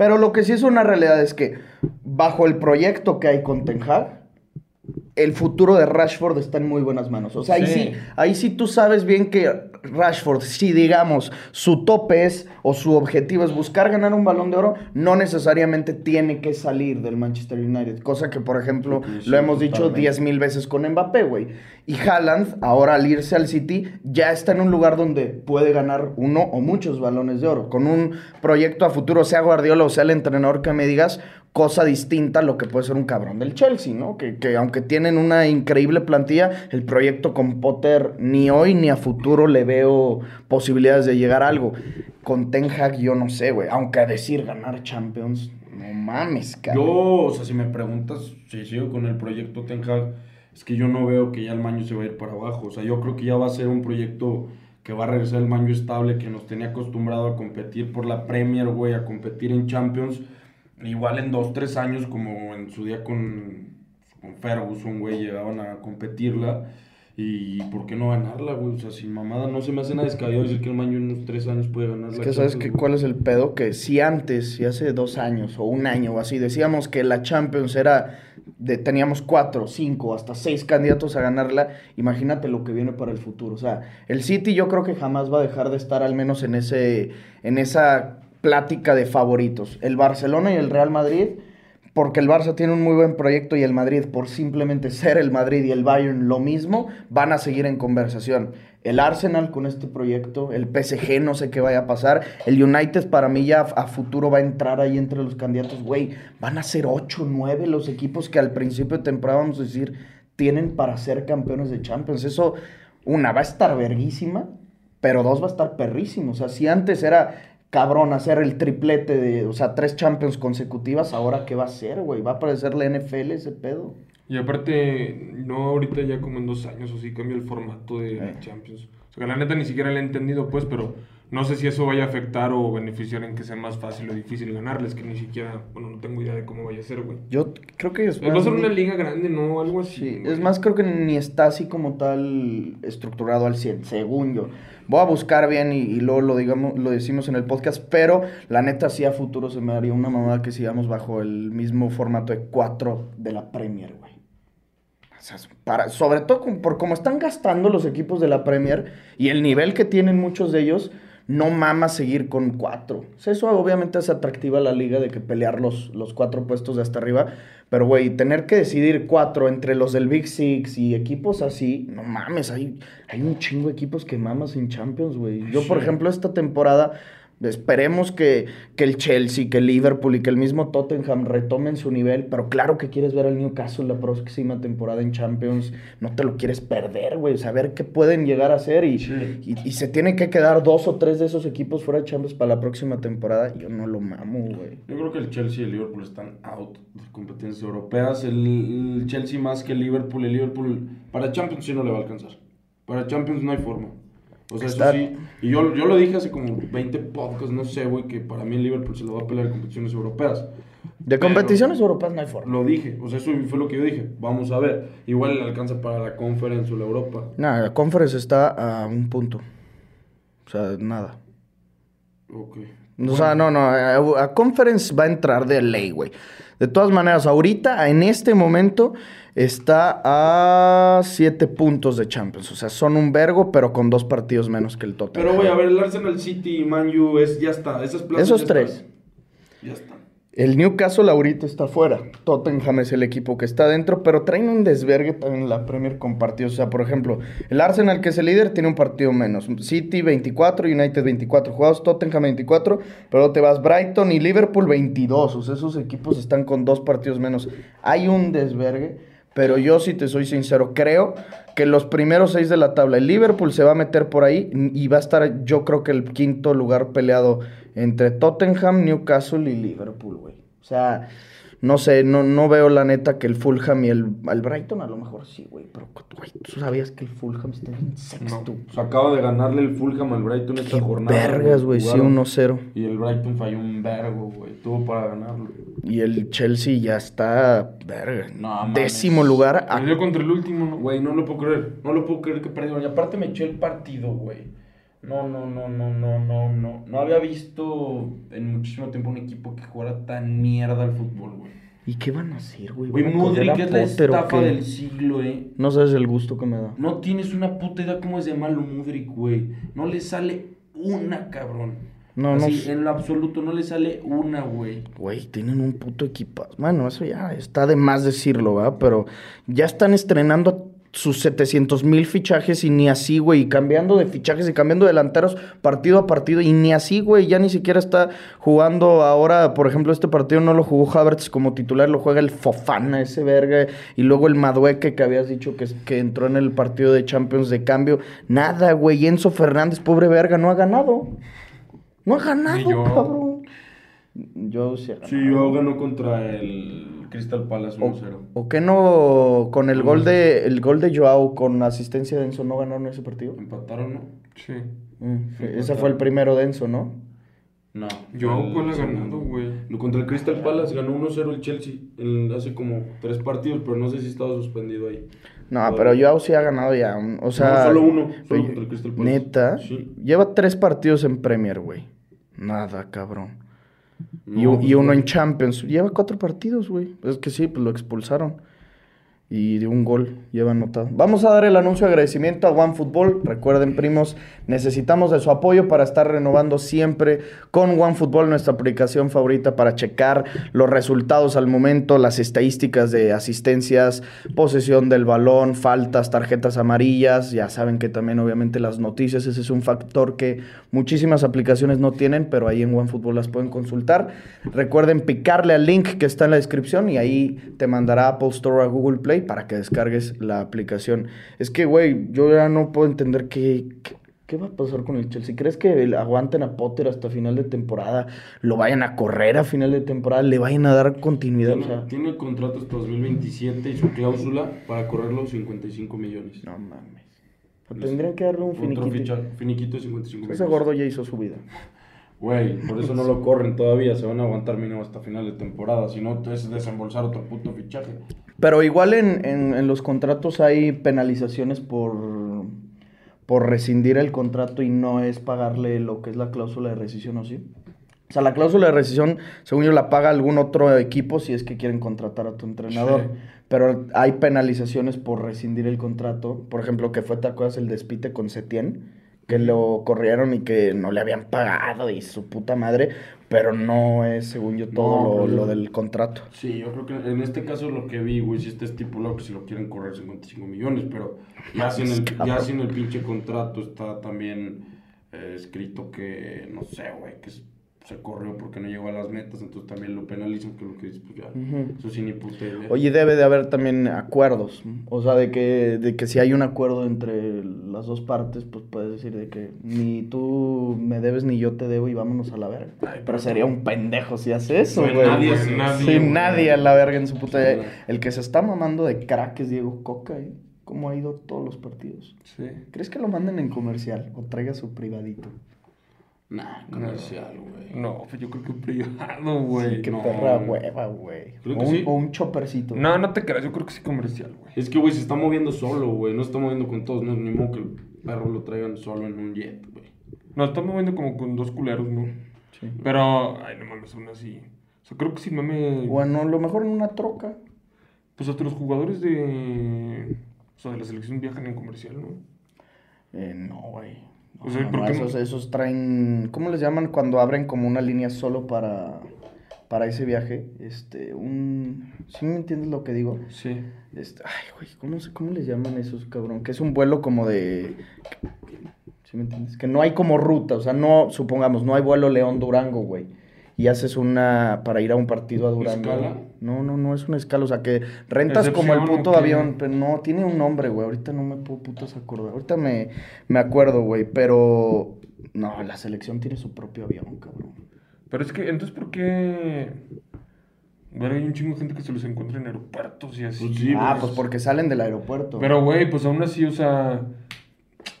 B: Pero lo que sí es una realidad es que bajo el proyecto que hay con Ten Hag, el futuro de Rashford está en muy buenas manos. O sea, ahí sí,
C: Sí.
B: ahí sí tú sabes bien que Rashford, si digamos su tope es o su objetivo es buscar ganar un balón de oro, no necesariamente tiene que salir del Manchester United. Cosa que, por ejemplo,
D: Sí, sí,
B: lo hemos dicho
D: totalmente.
B: 10 mil veces con Mbappé, güey. Y Haaland, ahora al irse al City, ya está en un lugar donde puede ganar uno o muchos balones de oro. Con un proyecto a futuro, sea Guardiola o sea el entrenador que me digas, cosa distinta a lo que puede ser un cabrón del Chelsea, ¿no? Que, que aunque tienen una increíble plantilla, el proyecto con Potter ni hoy ni a futuro le veo posibilidades de llegar a algo. Con Ten Hag yo no sé, güey. Aunque a decir ganar Champions, no mames, cabrón.
D: Yo, o sea, si me preguntas si sigo con el proyecto Ten Hag, es que yo no veo que ya el Manju se va a ir para abajo. O sea, yo creo que ya va a ser un proyecto que va a regresar el Manju estable, que nos tenía acostumbrado a competir por la Premier, güey, a competir en Champions. Igual en dos, tres años, como en su día con, con Ferguson, güey, llegaban a competirla. Y ¿por qué no ganarla, güey? O sea, sin mamada, no se me hace nada descabellado decir que el Manju en unos tres años puede ganar
B: Es
D: la
B: que sabes
D: Champions,
B: que cuál es el pedo que si antes, si hace dos años o un año o así decíamos que la Champions era de teníamos cuatro, cinco, hasta seis candidatos a ganarla, imagínate lo que viene para el futuro. O sea, el City yo creo que jamás va a dejar de estar al menos en ese, en esa plática de favoritos. El Barcelona y el Real Madrid, porque el Barça tiene un muy buen proyecto y el Madrid, por simplemente ser el Madrid y el Bayern lo mismo, van a seguir en conversación. El Arsenal con este proyecto, el PSG no sé qué vaya a pasar, el United para mí ya a futuro va a entrar ahí entre los candidatos, güey, van a ser 8, 9 los equipos que al principio de temporada vamos a decir tienen para ser campeones de Champions. Eso, una, va a estar verguísima, pero dos va a estar perrísimo. O sea, si antes era cabrón hacer el triplete de, o sea, tres Champions consecutivas, ahora qué va a ser, güey, va a parecer la NFL ese pedo.
C: Y aparte, no ahorita ya como en dos años o sí cambia el formato de
B: Eh.
C: Champions. O sea, que la neta ni siquiera le he entendido, pues, pero no sé si eso vaya a afectar o beneficiar en que sea más fácil o difícil ganarles, que ni siquiera, bueno, no tengo idea de cómo vaya a ser, güey.
B: Yo creo que es
C: Va a ser una liga grande, ¿no? Algo así.
B: Sí,
C: güey.
B: es más, creo que ni está así como tal estructurado al 100, según yo. Voy a buscar bien y, y luego lo, digamos, lo decimos en el podcast, pero la neta sí a futuro se me haría una mamada que sigamos bajo el mismo formato de 4 de la Premier, güey. O sea, para, sobre todo por cómo están gastando los equipos de la Premier y el nivel que tienen muchos de ellos, no mama seguir con cuatro. O sea, eso obviamente hace atractiva la liga de que pelear los, los cuatro puestos de hasta arriba. Pero, güey, tener que decidir cuatro entre los del Big Six y equipos así, no mames, hay, hay un chingo de equipos que mamas en Champions, güey. Yo, por ejemplo, esta temporada esperemos que, que el Chelsea, que el Liverpool y que el mismo Tottenham retomen su nivel, pero claro que quieres ver al Newcastle la próxima temporada en Champions, no te lo quieres perder, güey, saber qué pueden llegar a hacer y, y, y se tiene que quedar dos o tres de esos equipos fuera de Champions para la próxima temporada, yo no lo mamo, güey.
D: Yo creo que el Chelsea y el Liverpool están out de competencias europeas. El, el Chelsea más que el Liverpool. El Liverpool para Champions sí no le va a alcanzar. Para Champions no hay forma. O sea,
B: Está-
D: eso sí. Y yo, yo lo dije hace como 20 podcasts, no sé, güey, que para mí el Liverpool se lo va a pelear en competiciones europeas.
B: De
D: Pero-
B: competiciones europeas no hay forma.
D: Lo dije, o sea, eso fue lo que yo dije. Vamos a ver. Igual le alcanza para la Conference o la Europa.
B: Nada, la conference está a un punto. O sea, nada.
D: Ok.
B: O sea, no, no, a, a Conference va a entrar de ley, güey. De todas maneras, ahorita, en este momento, está a siete puntos de Champions. O sea, son un vergo, pero con dos partidos menos que el Tottenham.
D: Pero, güey, a ver, el Arsenal City y Man U es, ya está. Esas
B: Esos
D: ya
B: tres.
D: están. Ya están.
B: El Newcastle ahorita está fuera. Tottenham es el equipo que está dentro, pero traen un desvergue también en la Premier con partidos. O sea, por ejemplo, el Arsenal, que es el líder, tiene un partido menos. City 24, United 24 jugados, Tottenham 24, pero te vas Brighton y Liverpool 22. O sea, esos equipos están con dos partidos menos. Hay un desvergue, pero yo, si te soy sincero, creo que los primeros seis de la tabla, el Liverpool se va a meter por ahí y va a estar, yo creo que el quinto lugar peleado entre Tottenham, Newcastle y Liverpool, güey. O sea, no sé, no, no veo la neta que el Fulham y el, el Brighton a lo mejor sí, güey. Pero, güey, ¿tú sabías que el Fulham está en sexto?
D: Se acaba de ganarle el Fulham al Brighton esta jornada.
B: vergas, güey, sí,
D: Jugaron.
B: 1-0.
D: Y el Brighton falló un vergo, güey. Tuvo para ganarlo.
B: Y el Chelsea ya está, verga,
D: No,
B: décimo lugar. a-
C: Perdió contra el último, ¿no?
D: Güey, no lo puedo creer. No lo puedo creer que perdieron. Y aparte me eché el partido, güey. No, no, no, no, no, no, no. No había visto en muchísimo tiempo un equipo que jugara tan mierda al fútbol, güey.
B: ¿Y qué van a hacer, güey?
D: Güey,
B: ¿Van a
D: Mudrik
B: a
D: es la estafa del siglo, eh.
B: No sabes el gusto que me da.
D: No tienes una puta idea cómo es de malo Mudrik, güey. No le sale una, cabrón.
B: No, no
D: Así,
B: sé.
D: en lo absoluto, no le sale una, güey.
B: Güey, tienen un puto equipazo. Bueno, eso ya está de más decirlo, ¿va? Pero ya están estrenando sus 700 mil fichajes y ni así, güey. Y cambiando de fichajes y cambiando de delanteros partido a partido. Y ni así, güey. Ya ni siquiera está jugando ahora. Por ejemplo, este partido no lo jugó Havertz como titular. Lo juega el Fofana, ese verga. Y luego el Madueque que habías dicho que, que entró en el partido de Champions de cambio. Nada, güey. Enzo Fernández, pobre verga, no ha ganado. No ha ganado,
C: yo.
B: cabrón. Yo sí.
D: Sí, yo ganó contra el Crystal Palace 1-0.
B: ¿O qué no con el gol de el gol de Joao con asistencia de Enzo no ganaron ese partido?
D: ¿Empataron, no?
C: Sí.
B: Mm, ese fue el primero de Enzo, ¿no?
D: No.
C: ¿cuál ha
D: segundo.
C: ganado, güey?
D: No, Contra el Crystal Palace ganó 1-0 el Chelsea en- hace como tres partidos, pero no sé si estaba suspendido ahí.
B: No, pero Joao sí ha ganado ya. O sea,
D: solo uno, solo
B: oye,
D: contra el Crystal Palace.
B: Neta,
D: Sí.
B: lleva tres partidos en Premier, güey. Nada, cabrón. Y,
D: No,
B: y uno en Champions. Lleva cuatro partidos, güey. Es que sí, pues lo expulsaron. Y de un gol lleva anotado. Vamos a dar el anuncio de agradecimiento a OneFootball. Recuerden, primos, necesitamos de su apoyo para estar renovando siempre con OneFootball, nuestra aplicación favorita para checar los resultados al momento, las estadísticas de asistencias, posesión del balón, faltas, tarjetas amarillas. Ya saben que también, obviamente, las noticias, ese es un factor que muchísimas aplicaciones no tienen, pero ahí en OneFootball las pueden consultar. Recuerden picarle al link que está en la descripción y ahí te mandará Apple Store a Google Play para que descargues la aplicación. Es que, güey, yo ya no puedo entender qué, qué, qué va a pasar con el Chelsea. ¿Crees que aguanten a Potter hasta final de temporada? ¿Lo vayan a correr a final de temporada? ¿Le vayan a dar continuidad? O
D: Tiene,
B: sea,
D: tiene contrato hasta 2027 y su cláusula para correr los 55 millones.
B: no mames. Tendrían que darle un finiquito.
D: ficha- finiquito de 55
B: Ese
D: millones.
B: gordo ya hizo su vida.
D: Güey, por eso no lo corren todavía. Se van a aguantar mínimo hasta final de temporada. Si no, es desembolsar otro puto fichaje.
B: Pero igual en, en- en los contratos hay penalizaciones por, por rescindir el contrato y no es pagarle lo que es la cláusula de rescisión, ¿o sí? O sea, la cláusula de rescisión, según yo, la paga algún otro equipo si es que quieren contratar a tu entrenador.
C: Sí.
B: Pero hay penalizaciones por rescindir el contrato. Por ejemplo, que fue, ¿te acuerdas el despite con Setién? Que lo corrieron y que no le habían pagado y su puta madre. Pero no es, según yo, todo
D: No,
B: lo,
D: pero-
B: lo del contrato.
D: Sí, yo creo que en este caso lo que vi, güey, sí está estipulado que si lo quieren correr 55 millones, pero ya sin el, ya sin el pinche contrato está también eh, escrito que, no sé, güey, que s- se corrió porque no llegó a las metas, entonces también lo penalizan, que es lo que dices, pues ya,
B: Ujú.
D: eso sí ni puta idea.
B: Oye, debe de haber también acuerdos. O sea, de que, de que si hay un acuerdo entre las dos partes, pues puedes decir de que ni tú me debes ni yo te debo y vámonos a la verga. pero sería un pendejo si hace eso,
D: Güey, nadie hace
C: nadie,
B: Sí,
C: güey.
B: nadie a la verga en su puta. El que se está mamando de crack es Diego Coca, ¿eh? ¿Cómo ha ido todos los partidos?
C: Sí.
B: ¿Crees que lo manden en comercial o traiga su privadito?
D: Nah, comercial, güey.
C: No, pues yo creo que un privado, güey.
B: Qué
D: no.
B: perra hueva, güey. O, un-
D: sí.
B: o un choppercito.
C: No, no te creas, yo creo que sí comercial, güey.
D: Es que, güey, se está moviendo solo, güey, no se está moviendo con todos, no es ni modo que el perro lo traigan solo en un jet, güey.
C: Nos estamos moviendo como con dos culeros, ¿no?
B: Sí.
C: Pero, ay, no mames, aún así. O sea, creo que sí mame.
B: Bueno, a lo mejor en una troca.
C: Pues hasta los jugadores de. O sea, de la selección viajan en comercial, ¿no?
B: Eh, no, güey.
C: O sea,
B: no,
C: ¿por
B: no,
C: qué
B: esos,
C: no?
B: esos traen. ¿Cómo les llaman cuando abren como una línea solo para, para ese viaje? Este, un. ¿Sí me entiendes lo que digo?
C: Sí.
B: Este, ay, güey, ¿cómo, ¿cómo les llaman esos, cabrón? Que es un vuelo como de. ¿Sí me entiendes? Que no hay como ruta, o sea, no, supongamos, no hay vuelo León-Durango, güey. Y haces una para ir a un partido a Durango.
D: ¿Escala?
B: No, no, no es una escala, o sea, que rentas como el
C: ¿Excepción o
B: puto avión, pero no, tiene un nombre, güey. Ahorita no me puedo putas acordar. Ahorita me, me acuerdo, güey, pero. No, la selección tiene su propio avión, cabrón.
C: Pero es que, entonces, ¿por qué.? Bueno, hay un chingo de gente que se los encuentra en aeropuertos y así.
D: Pues sí,
B: ah,
D: pues-
B: pues porque salen del aeropuerto.
C: Pero, güey, pues aún así, o sea.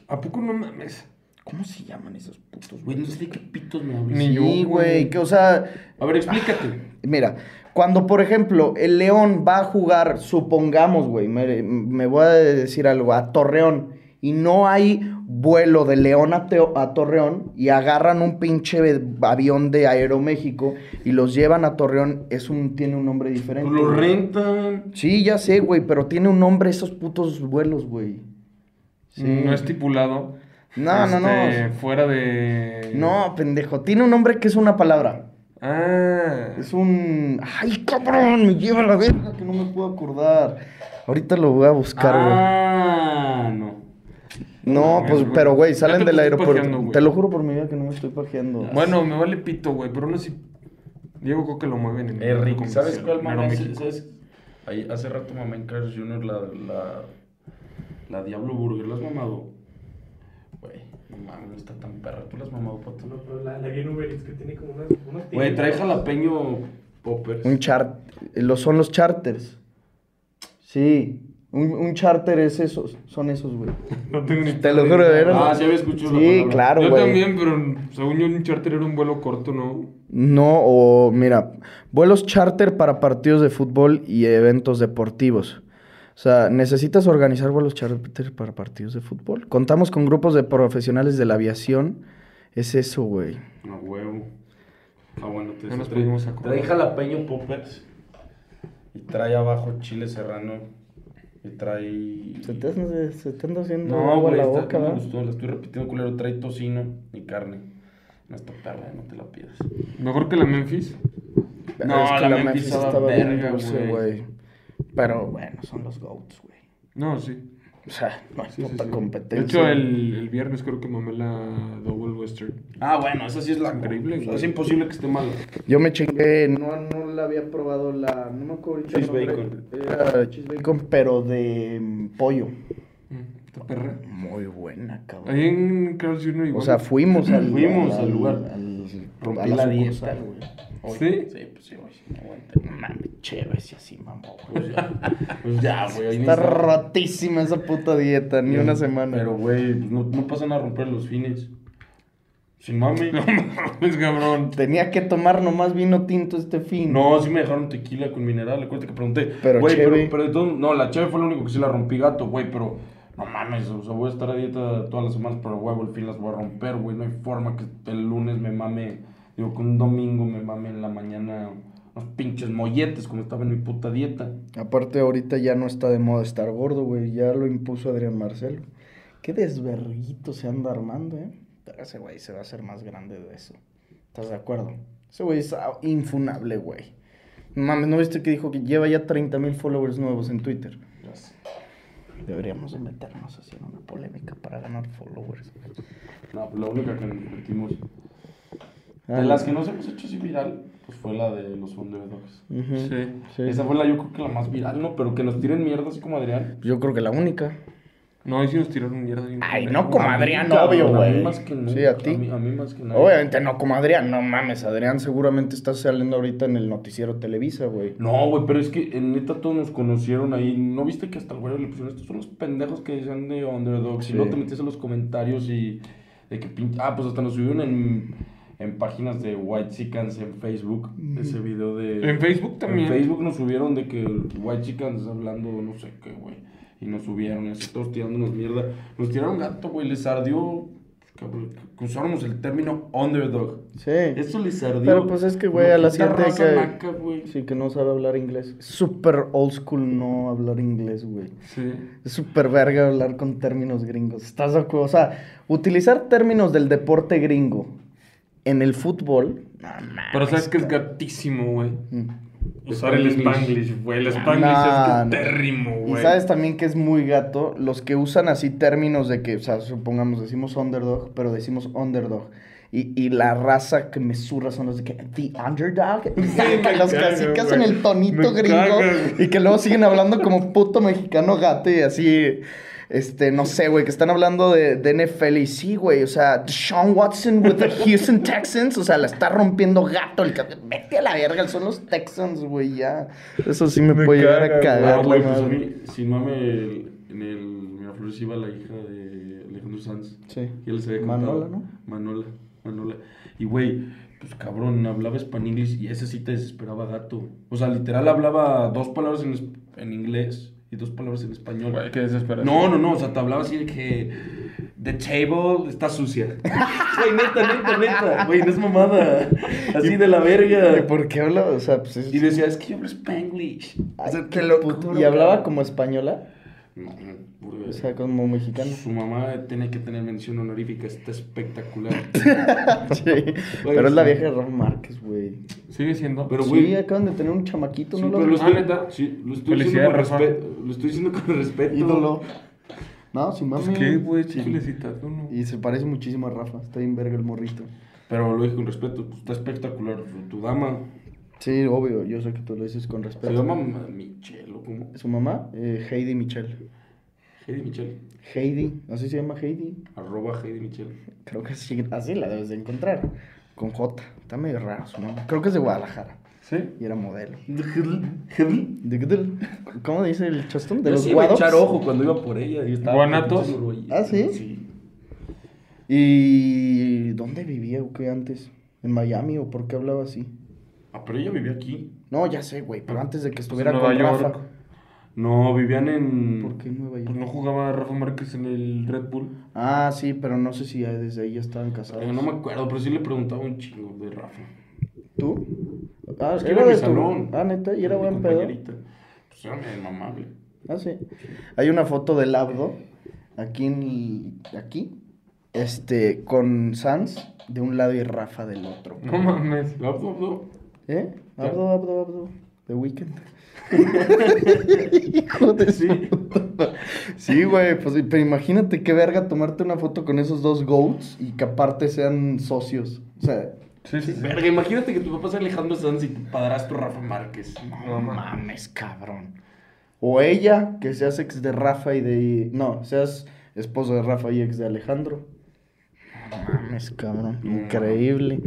C: ¿A poco no mames?
B: ¿Cómo se llaman esos putos,
D: Güey, no sé de qué pitos me hablas.
C: Ni yo,
B: Sí,
C: güey.
B: güey, que, o sea.
D: A ver, explícate.
B: Mira, cuando por ejemplo el León va a jugar, supongamos, güey, me, me voy a decir algo, a Torreón, y no hay vuelo de León a, Teo- a Torreón, y agarran un pinche avión de Aeroméxico y los llevan a Torreón, es un, tiene un nombre diferente.
D: Lo rentan.
B: Sí, ya sé, güey, pero tiene un nombre esos putos vuelos, güey. Sí.
C: No estipulado.
B: No, no, no.
C: Este, Fuera de.
B: No, pendejo, tiene un nombre que es una palabra.
C: Ah.
B: Es un. ¡Ay, cabrón! Me lleva la verga que no me puedo acordar. Ahorita lo voy a buscar, güey.
D: Ah, no.
B: no, pues,
C: güey.
B: pero, güey, salen del aeropuerto. Te lo juro por mi vida que no me estoy pajeando.
C: Bueno, me vale pito, güey, pero aún así. Diego creo que lo mueven en
D: Eh, Rick, ¿sabes cuál
C: en
D: mamá? ¿Sabes? Ahí, hace rato mamá en Carlos Jr. la, la, la Diablo Burger. ¿La has mamado? Güey, no mames, no está tan perra. ¿Tú la has mamado, pato?
G: La, la guía en Uber Eats que tiene como unas, unos
D: Güey, trae jalapeño poppers.
B: Un chart. Los, son los charters. Sí. Un, un charter es esos. Son esos, güey.
C: No tengo ni
B: Te lo juro, eran.
D: Ah, sí había escuchado
B: Sí, claro,
C: Yo
B: güey.
C: también, pero según yo, un charter era un vuelo corto, ¿no?
B: No, o mira, vuelos charter para partidos de fútbol y eventos deportivos. O sea, necesitas organizar vuelos charter para partidos de fútbol. Contamos con grupos de profesionales de la aviación. Es eso, güey.
D: A huevo. Ah, bueno, te
C: No nos
D: trae-
C: pudimos acordar.
D: Trae jalapeño poppers. Y trae abajo chile serrano. Y trae.
B: Se te, anda- se te anda haciendo
D: No,
B: agua
D: güey,
B: la
D: está-
B: boca,
D: no me gustó, la estoy repitiendo culero. Trae tocino y carne. No está perra, no te la pidas.
C: Mejor que la Memphis.
D: No,
B: es que
D: la
B: la
D: Memphis
B: Memphis
D: estaba verga,
B: dulce,
D: güey.
B: Pero bueno, son los GOATs, güey.
C: No, sí.
B: O sea, no hay
C: Sí, sí,
B: puta
C: sí.
B: competencia.
C: De hecho, el, el viernes creo que mamé la Double Western.
D: Ah, bueno, esa sí es la
C: Increíble,
D: O sea,
C: güey.
D: es imposible que esté mala.
B: Yo me chingué, no, no la había probado la, no me acuerdo
D: Cheese
B: nombre. Era cheese bacon, pero de mm, pollo.
C: Mm, Esta perra.
B: Muy buena, cabrón.
C: Ahí en Carl's Jr. igual.
B: O sea, fuimos al,
D: Fuimos al lugar.
B: al-
D: Rompí
B: la,
D: la dieta.
B: güey.
D: Hoy.
C: ¿Sí?
D: Sí, pues sí, güey. Aguante. No mames, chévere, si así, mamá. Pues ya, pues ya, güey. hoy
B: Está
D: necesito-
B: rotísima esa puta dieta, ni una semana.
D: Pero, güey, no, no pasan a romper los fines. Sin mami.
C: No mames, cabrón.
B: Tenía que tomar nomás vino tinto este fin.
D: No, sí me dejaron tequila con mineral. Acuérdate que pregunté.
B: Pero
D: güey, pero, todo- no, la cheve fue lo único que sí la rompí gato, güey, pero no mames, o sea, voy a estar a dieta todas las semanas, pero huevo, el fin las voy a romper, güey. No hay forma que el lunes me mame, digo, que un domingo me mame en la mañana unos pinches molletes como estaba en mi puta dieta.
B: Aparte, ahorita ya no está de moda estar gordo, güey. Ya lo impuso Adrián Marcelo. Qué desverguito se anda armando, ¿eh? Pero ese güey se va a hacer más grande de eso. ¿Estás de acuerdo? Ese güey es ah, infunable, güey. No Mames, ¿no viste que dijo que lleva ya 30 mil followers nuevos en Twitter? Deberíamos de meternos así en una polémica para ganar followers.
D: No, pues la única que metimos.
B: Ah,
D: De las que nos hemos hecho así viral, pues fue la de los underdogs.
B: Ujú.
C: Sí.
B: Sí.
D: Esa fue la, yo creo que la más viral, ¿no? Pero que nos tiren mierda así como Adrián.
B: Yo creo que la única.
C: No, ahí sí nos tiraron mierda.
B: Ay, no como Adrián, obvio,
D: a mí
B: güey.
D: más que nunca,
B: Sí, a ti.
D: A mí, a mí más que nada.
B: Obviamente no como Adrián, no mames. Adrián seguramente está saliendo ahorita en el noticiero Televisa, güey.
D: No, güey, pero es que en neta todos nos conocieron ahí. ¿No viste que hasta el güey le pusieron estos son los pendejos que decían de underdogs?
B: Sí.
D: Y luego te metías en los comentarios y de que pin- Ah, pues hasta nos subieron en, en páginas de White Chickens en Facebook. Ese video de.
C: En Facebook también.
D: En Facebook nos subieron de que White Chickens hablando no sé qué, güey. Y nos subieron así todos tirándonos mierda. Nos tiraron gato, güey. Les ardió. Que usáramos el término underdog.
B: Sí.
D: Eso les ardió.
B: Pero pues es que, güey, a la gente que...
D: naca.
B: Sí, que no sabe hablar inglés. Súper old school no hablar inglés, güey.
C: Sí.
B: Es súper verga hablar con términos gringos. ¿Estás de acuerdo? O sea, utilizar términos del deporte gringo en el fútbol... No,
C: Pero sabes que es gatísimo, güey.
B: Mm.
C: Usar el Spanglish, güey. El Spanglish
B: Nah,
C: es
B: no.
C: térrimo,
B: Y
C: güey.
B: sabes también que es muy gato los que usan así términos de que, o sea, supongamos, decimos underdog, pero decimos underdog. Y, y la raza que me surra son los de que, the underdog.
C: me
B: los que así que hacen
C: güey.
B: el tonito
C: Me
B: gringo
C: güey.
B: y que luego siguen hablando como puto mexicano gato y así, este, no sé, güey, que están hablando de, de NFL y sí, güey, o sea, Sean Watson with the Houston Texans, o sea, la está rompiendo gato el. Vete a la verga, son los Texans, güey, ya. Eso sí me,
C: Me
B: puede llegar a cagar.
D: Güey, pues a
B: madre.
D: mí, sin mame, el- en el Miraflores iba la hija de Alejandro Sanz.
B: Sí.
D: Y él les había
B: Manola. ¿no?
D: Manola, Manola. Y güey, pues cabrón, hablaba español y ese sí te desesperaba gato. O sea, literal hablaba dos palabras en, en inglés y dos palabras en español.
C: Güey, qué desesperación.
D: No, no, no, o sea, te hablaba así de que the table está sucia. Güey, neta, neta, neta. Güey, no es mamada. Así de la
B: ¿Y
D: verga.
B: por qué habla? O sea, pues es...
D: Y decía, es que yo hablo spanglish. O sea,
B: qué
D: locura,
B: ¿Y hablaba como española? O sea, como mexicano.
D: Su mamá tiene que tener mención honorífica, está espectacular.
B: sí. Pero es la vieja de Rafa Márquez, güey.
C: Sigue siendo.
D: Pero,
B: Sí,
D: güey,
B: acaban de tener un chamaquito,
D: sí,
B: ¿no?
D: pero
B: lo
D: estoy,
C: Ah,
D: sí, lo estoy diciendo con respeto. Lo estoy diciendo con respeto.
B: Ídolo. No, sin mami.
C: Pues qué, güey,
B: Sí.
C: tú no.
B: Y se parece muchísimo a Rafa. Está bien verga el morrito.
D: Pero lo dije con respeto, pues, está espectacular. Tu dama
B: Sí, obvio. Yo sé que tú lo dices con respeto.
D: se llama Ma- Michelle, ¿o cómo?
B: ¿Su mamá? Eh, Heidi Michelle.
D: Heidi Michelle.
B: Heidi. ¿Así se llama Heidi?
D: Arroba Heidi Michelle.
B: Creo que sí. Así la debes de encontrar. Con J. Está medio raro su nombre. Creo que es de Guadalajara.
C: ¿Sí?
B: Y era modelo.
D: Yo
B: ¿De qué del- ¿Cómo dice el chostón? ¿De los
D: sí iba a
B: guados?
D: echar ojo cuando iba por ella. y estaba
C: ¿Guanatos?
B: ¿Ah, sí?
D: Sí.
B: ¿Y dónde vivía o qué antes? ¿En Miami o por qué hablaba así?
D: Ah, pero ella vivía aquí.
B: No, ya sé, güey, pero antes de que estuviera
C: Nueva
B: con
C: York.
B: Rafa.
D: No, vivían en...
B: ¿Por qué Nueva York?
C: Pues no jugaba Rafa Márquez en el Red Bull.
B: Ah, sí, pero no sé si ya desde ahí ya estaban casados.
D: Eh, no me acuerdo, pero sí le preguntaba un chingo de Rafa.
B: ¿Tú? Ah,
D: Es que
B: era
D: era mi
B: de tu...
D: salón.
B: Ah, neta, y era
D: Mi
B: buen pedo.
D: Pues era mi mamable.
B: Ah, sí. Hay una foto del Abdo, aquí en... aquí, este, con Sans de un lado y Rafa del otro.
C: No mames.
D: Abdo, abdo.
B: ¿Eh? Abdo, abdo, abdo. The Weeknd. Hijo de sí. Sí, güey, pues pero imagínate qué verga tomarte una foto con esos dos goats y que aparte sean socios. O sea,
C: Sí, sí, sí.
D: Verga, imagínate que tu papá es Alejandro Sanz y tu padrastro Rafa Márquez.
B: no mames, cabrón. O ella, que seas ex de Rafa y de. No, seas esposo de Rafa y ex de Alejandro. Mames, cabrón. Increíble.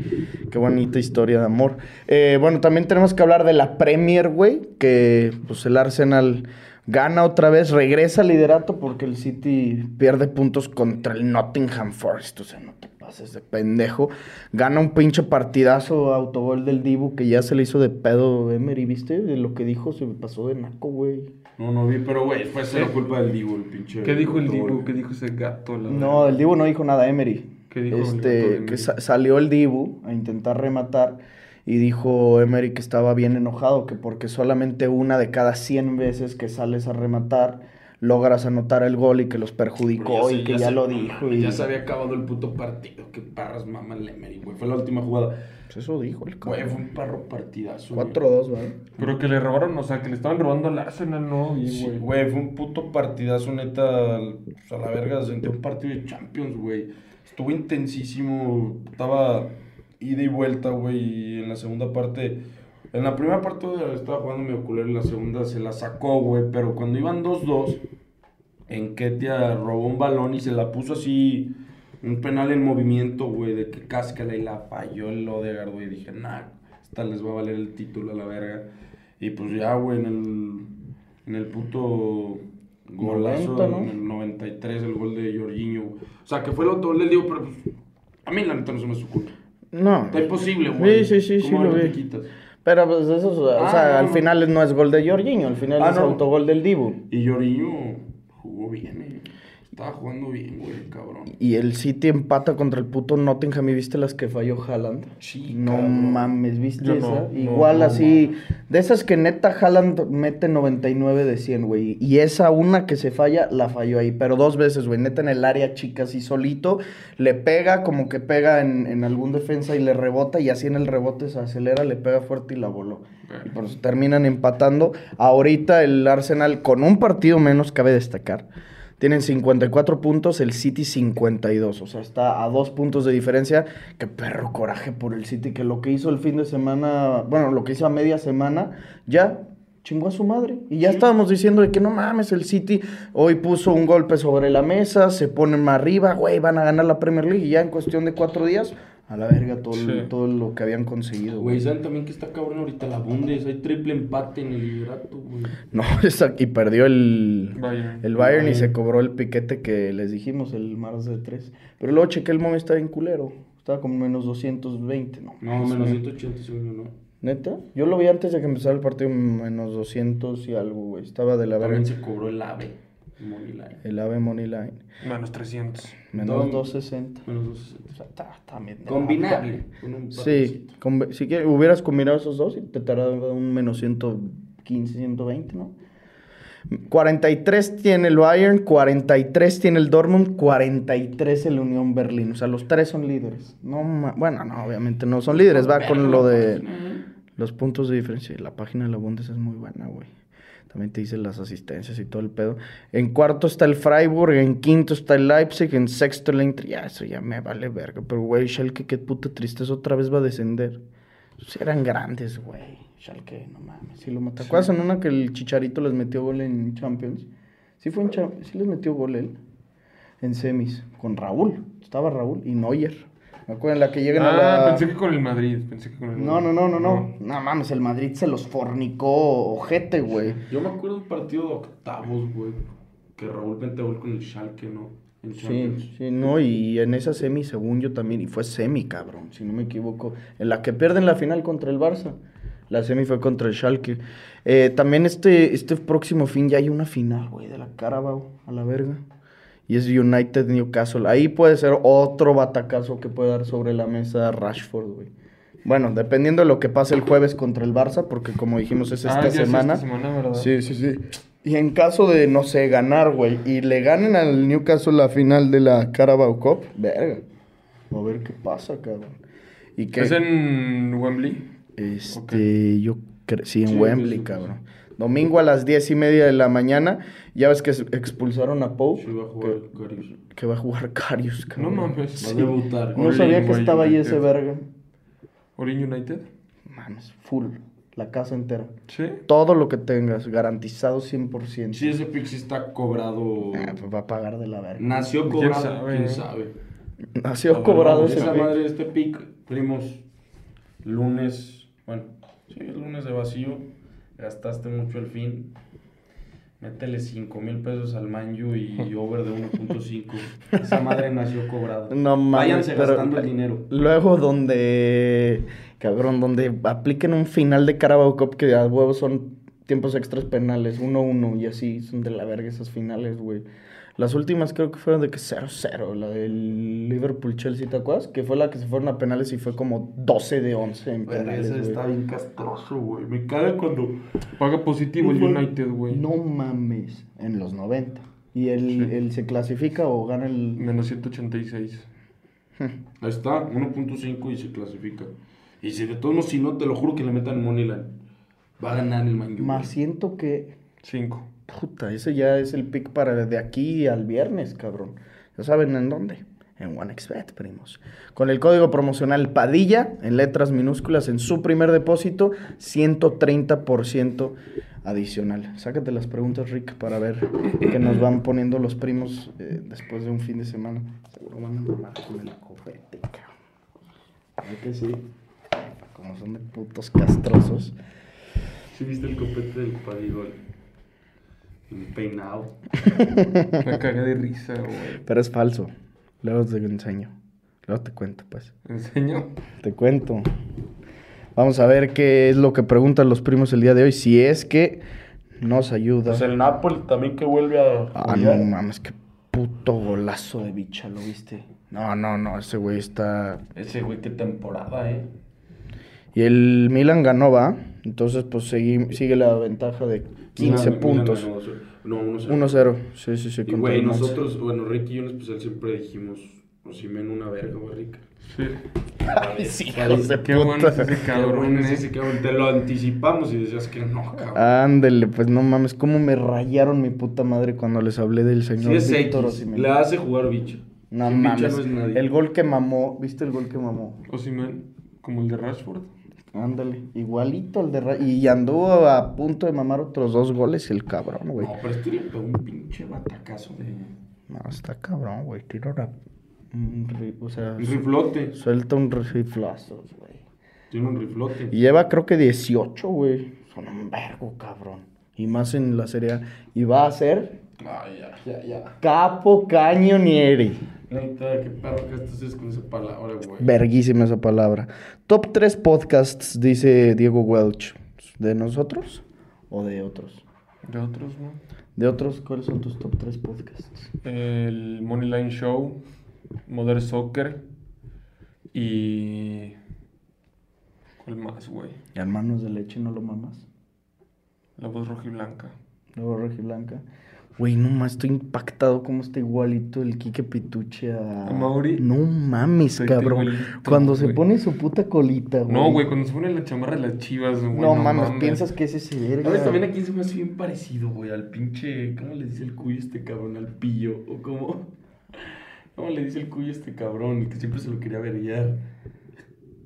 B: Qué bonita historia de amor. Eh, bueno, también tenemos que hablar de la Premier, güey. Que pues el Arsenal gana otra vez, regresa al liderato porque el City pierde puntos contra el Nottingham Forest. O sea, no te pases de pendejo. Gana un pinche partidazo autogol del Dibu que ya se le hizo de pedo Emery, ¿viste? De lo que dijo se me pasó de naco, güey.
D: No, no vi, pero güey, fue cero culpa del Dibu, el pinche.
C: ¿Qué dijo el. Dibu? ¿Qué dijo ese gato? la
B: No,
C: verdad?
B: el Dibu no dijo nada, Emery.
C: ¿Qué dijo
B: Este, que sa- salió el Dibu a intentar rematar y dijo Emery que estaba bien enojado, que porque solamente una de cada 100 veces que sales a rematar logras anotar el gol y que los perjudicó
D: Pero
B: y que
D: se-
B: ya,
D: se-
B: lo dijo. y-
D: Ya se había acabado el puto partido. Qué parras mama el Emery, güey. Fue la última jugada.
B: Pues eso dijo el
D: Güey,
B: cabrón.
D: fue un perro partidazo. güey.
B: 4-2, ¿vale?
C: Pero que le robaron, o sea, que le estaban robando al Arsenal, ¿no? Y,
D: Sí,
C: güey.
D: güey, fue un puto partidazo, neta. pues, a la verga, sentí un partido de Champions, güey. Estuvo intensísimo. Estaba ida y vuelta, güey. Y en la segunda parte. En la primera parte estaba jugando mi ocular. En la segunda se la sacó, güey. Pero cuando iban 2-2, Enketia robó un balón y se la puso así. Un penal en movimiento, güey. De que cáscala y la falló el Odegaard, güey. Dije, nah, esta les va a valer el título a la verga. Y pues ya, güey, en el, en el puto golazo,
B: 90, ¿no?
D: en el 93, el gol de Jorginho. güey. O sea, que fue el autogol del Diego, pero pues, a mí la neta no se me culpa.
B: No.
D: Está imposible, güey.
B: Sí, sí, sí, sí,
D: ¿Cómo
B: lo vi. Pero pues eso, o
D: Ah,
B: sea, al
D: no.
B: final no es gol de Jorginho, al final
D: Ah,
B: es
D: no.
B: autogol del Dibu.
D: Y Jorginho jugó bien, eh. Estaba jugando bien, güey, cabrón.
B: Y el City empata contra el puto Nottingham. ¿Y viste las que falló Haaland?
D: Sí,
B: No
D: cabrón.
B: mames, ¿viste
C: Yo
B: esa?
C: no,
B: Igual
C: no,
B: así. De esas que neta Haaland mete 99 de 100, güey. Y esa una que se falla, la falló ahí. Pero dos veces, güey. Neta en el área chica, así solito. Le pega, como que pega en, en algún defensa y le rebota. Y así en el rebote se acelera, le pega fuerte y la voló. Y por eso terminan empatando. Ahorita el Arsenal, con un partido menos, cabe destacar. Tienen 54 puntos, el City 52. O sea, está a dos puntos de diferencia. Qué perro coraje por el City, que lo que hizo el fin de semana, bueno, lo que hizo a media semana, ya chingó a su madre. Y ya estábamos diciendo de que no mames, el City hoy puso un golpe sobre la mesa, se ponen más arriba, güey, van a ganar la Premier League. Y ya en cuestión de cuatro días, a la verga todo, el- todo lo que habían conseguido.
D: Güey, ¿saben también que está cabrón ahorita la Bundes? Hay triple empate en el liderato, güey.
B: No, esa- y perdió el,
C: Bayern.
B: el Bayern y se cobró el piquete que les dijimos, el Mars de 3. Pero luego chequé el momio, estaba bien culero. Estaba como menos 220, ¿no?
D: No, menos 180 según yo, ¿no?
B: ¿Neta? Yo lo vi antes de que empezara el partido menos 200 y algo, güey. Estaba de la verga.
D: También se cobró el AVE. Money line.
B: El AVE Money Line.
C: Menos 300.
B: Menos
D: Dom-
B: 260.
D: Menos 260.
B: O sea, está- la
D: Combinable.
B: Sí, si quieres, hubieras combinado esos dos y te tardaba un menos 115, 120, ¿no? 43 tiene el Bayern, 43 tiene el Dortmund, 43 el Unión Berlín. O sea, los tres son líderes. No, ma- bueno, no, obviamente no son líderes. Va con lo de los puntos de diferencia. La página de la Bundes es muy buena, güey. También te dice las asistencias y todo el pedo. En cuarto está el Freiburg, en quinto está el Leipzig, en sexto el Inter. Ya, eso ya me vale verga. Pero, güey, Schalke, qué puta tristeza, otra vez va a descender. Sí eran grandes, güey. Schalke, no mames. Sí lo mata. ¿Te acuerdas en una que el Chicharito les metió gol en Champions? Sí fue en Champions. Sí les metió gol él. En semis. Con Raúl. Estaba Raúl y Neuer. Me acuerdo en la que llegan a
C: Ah,
B: la...
C: pensé que con el Madrid. Pensé que con el
B: No, no, no, no, no.
C: No.
B: No mames, el Madrid se los fornicó ojete, güey.
D: Yo me acuerdo de un partido de octavos, güey. Que Raúl gol con el Schalke, ¿no? En
B: Sí,
D: Champions.
B: sí, no, y en esa semi, según yo también, y fue semi, cabrón, si no me equivoco, en la que pierden la final contra el Barça. La semi fue contra el Schalke. Eh, también este, este próximo fin ya hay una final, güey, de la Carabao, a la verga. Y es United Newcastle. Ahí puede ser otro batacazo que puede dar sobre la mesa Rashford, güey. Bueno, dependiendo de lo que pase el jueves contra el Barça, porque como dijimos es
C: Ah,
B: esta
C: ya es esta
B: semana.
C: semana, ¿verdad?
B: Sí, sí, sí. Y en caso de, no sé, ganar, güey, y le ganen al Newcastle la final de la Carabao Cup, verga. A ver qué pasa, cabrón. Y que,
C: ¿Es en Wembley?
B: este, yo creo, sí, en
D: Sí,
B: Wembley,
D: sí, sí.
B: cabrón. Domingo a las diez y media de la mañana, ya ves que expulsaron a Pope,
D: Sí, va a jugar
B: que, que va a jugar Carius,
C: No
B: cabrón.
C: mames.
D: Va a debutar.
B: No sabía que estaba ahí
C: United.
B: ese verga.
C: ¿Orin United?
B: Mames, full, la casa entera.
C: Sí.
B: Todo lo que tengas, garantizado 100%.
D: Sí, ese pick sí está cobrado.
B: Ah, pues va a pagar de la verga.
D: Nació
C: ¿Quién
D: cobrado.
C: sabe?
D: ¿Quién sabe?
B: Nació
D: ver,
B: cobrado ese
D: Esa
B: pick.
D: madre, este pick, primos, lunes, bueno, sí, el lunes de vacío, gastaste mucho el fin. Métele 5 mil pesos al Manju y over de 1.5. Esa madre nació cobrada.
B: No mames,
D: Váyanse gastando el dinero.
B: Luego donde, cabrón, donde apliquen un final de Carabao Cup que a huevos son tiempos extras penales, 1-1 y así, son de la verga esas finales, güey. Las últimas creo que fueron de que 0-0, la del Liverpool-Chelsea, ¿te acuerdas? Que fue la que se fueron a penales y fue como 12 de 11 en penales,
D: ese está bien castroso, güey. Me caga cuando.
C: Paga positivo el. United, güey.
B: No mames, en los 90. ¿Y él, él se clasifica o gana el...?
C: Menos 186.
D: Ahí está, 1.5 y se clasifica. Y si de todos modos, si no, te lo juro que le metan Moneyline. Va a ganar el Man
B: Más siento que...
C: 5.
B: Puta, ese ya es el pick para de aquí al viernes, cabrón. Ya saben en dónde. En OneXBet, primos. Con el código promocional Padilla, en letras minúsculas, en su primer depósito, 130% adicional. Sácate las preguntas, Rick, para ver qué nos van poniendo los primos eh, después de un fin de semana. Seguro van a mamar con el copete, cabrón. ¿Verdad que sí? Como son de putos castrosos.
D: ¿Sí viste el copete del Padigol? El peinado.
C: Me cagué de risa, güey.
B: Pero es falso. Luego te enseño. Luego te cuento, pues.
C: ¿Te enseño?
B: Te cuento. Vamos a ver qué es lo que preguntan los primos el día de hoy. Si es que nos ayuda.
D: Pues el Napoli también que vuelve a.
B: Ah, no mames, qué puto golazo de bicha, ¿lo viste? No, no, no, ese güey está...
D: Ese güey, qué temporada, eh.
B: Y el Milan ganó, ¿va? Entonces, pues sigue la ventaja de 15
D: Milan-
B: puntos.
D: Ganó, No, 1-0.
B: 1-0. Sí, sí, sí.
D: Y güey, nosotros, bueno, Ricky y yo en especial siempre dijimos, Osimen una verga, güey, Rick.
C: Sí.
B: Ay, sí, de
C: Qué bueno es
B: puta.
C: ese
D: Qué
C: cabrón,
D: bueno es
C: eh.
D: ese cabrón. Te lo anticipamos y decías que no, cabrón.
B: Ándele, pues no mames, cómo me rayaron mi puta madre cuando les hablé del señor
D: es
B: Víctor
D: X,
B: Osimhen.
D: le hace jugar bicho.
B: No mames,
D: no es nadie.
B: el gol que mamó, ¿viste el gol que mamó?
C: Osimhen, como el de Rashford.
B: Ándale, igualito al de Ra- Y anduvo a punto de mamar otros dos goles el cabrón, güey.
D: No, pero este le pegó un pinche batacazo de...
B: No, está cabrón, güey. Tira una... un O sea,
D: Un riflote.
B: suelta un riflazo, güey.
D: Tiene un riflote.
B: Y lleva creo que 18, güey. Son un vergo, cabrón. Y más en la Serie A. Y va a ser
D: Ay, ya, ya, ya.
B: Capo Cañonieri.
D: Neta, qué perro que estás es con esa palabra, güey.
B: Verguísima esa palabra. Top 3 podcasts, dice Diego Welch. ¿De nosotros o de otros?
C: De otros, ¿no?
B: ¿De otros? ¿Cuáles son tus top 3 podcasts?
C: El Moneyline Show, Modern Soccer y... ¿Cuál más, güey?
B: ¿Y Hermanos de leche no lo mamas?
C: La voz roja y blanca.
B: Luego Blanca. Güey, no más, estoy impactado cómo está igualito el Quique Pituche a...
C: ¿A Mauri?
B: No mames, cabrón. Cuando se
C: güey.
B: pone su puta colita, güey.
C: No, güey, cuando se pone la chamarra de las chivas, güey.
B: No, mames, piensas que es ese verga.
D: ¿Sabes también a quién se me hace bien parecido, güey? Al pinche... ¿Cómo le dice el cuyo este cabrón? Al pillo. ¿O cómo? ¿Cómo le dice el cuyo este cabrón? Y que siempre se lo quería averiguar.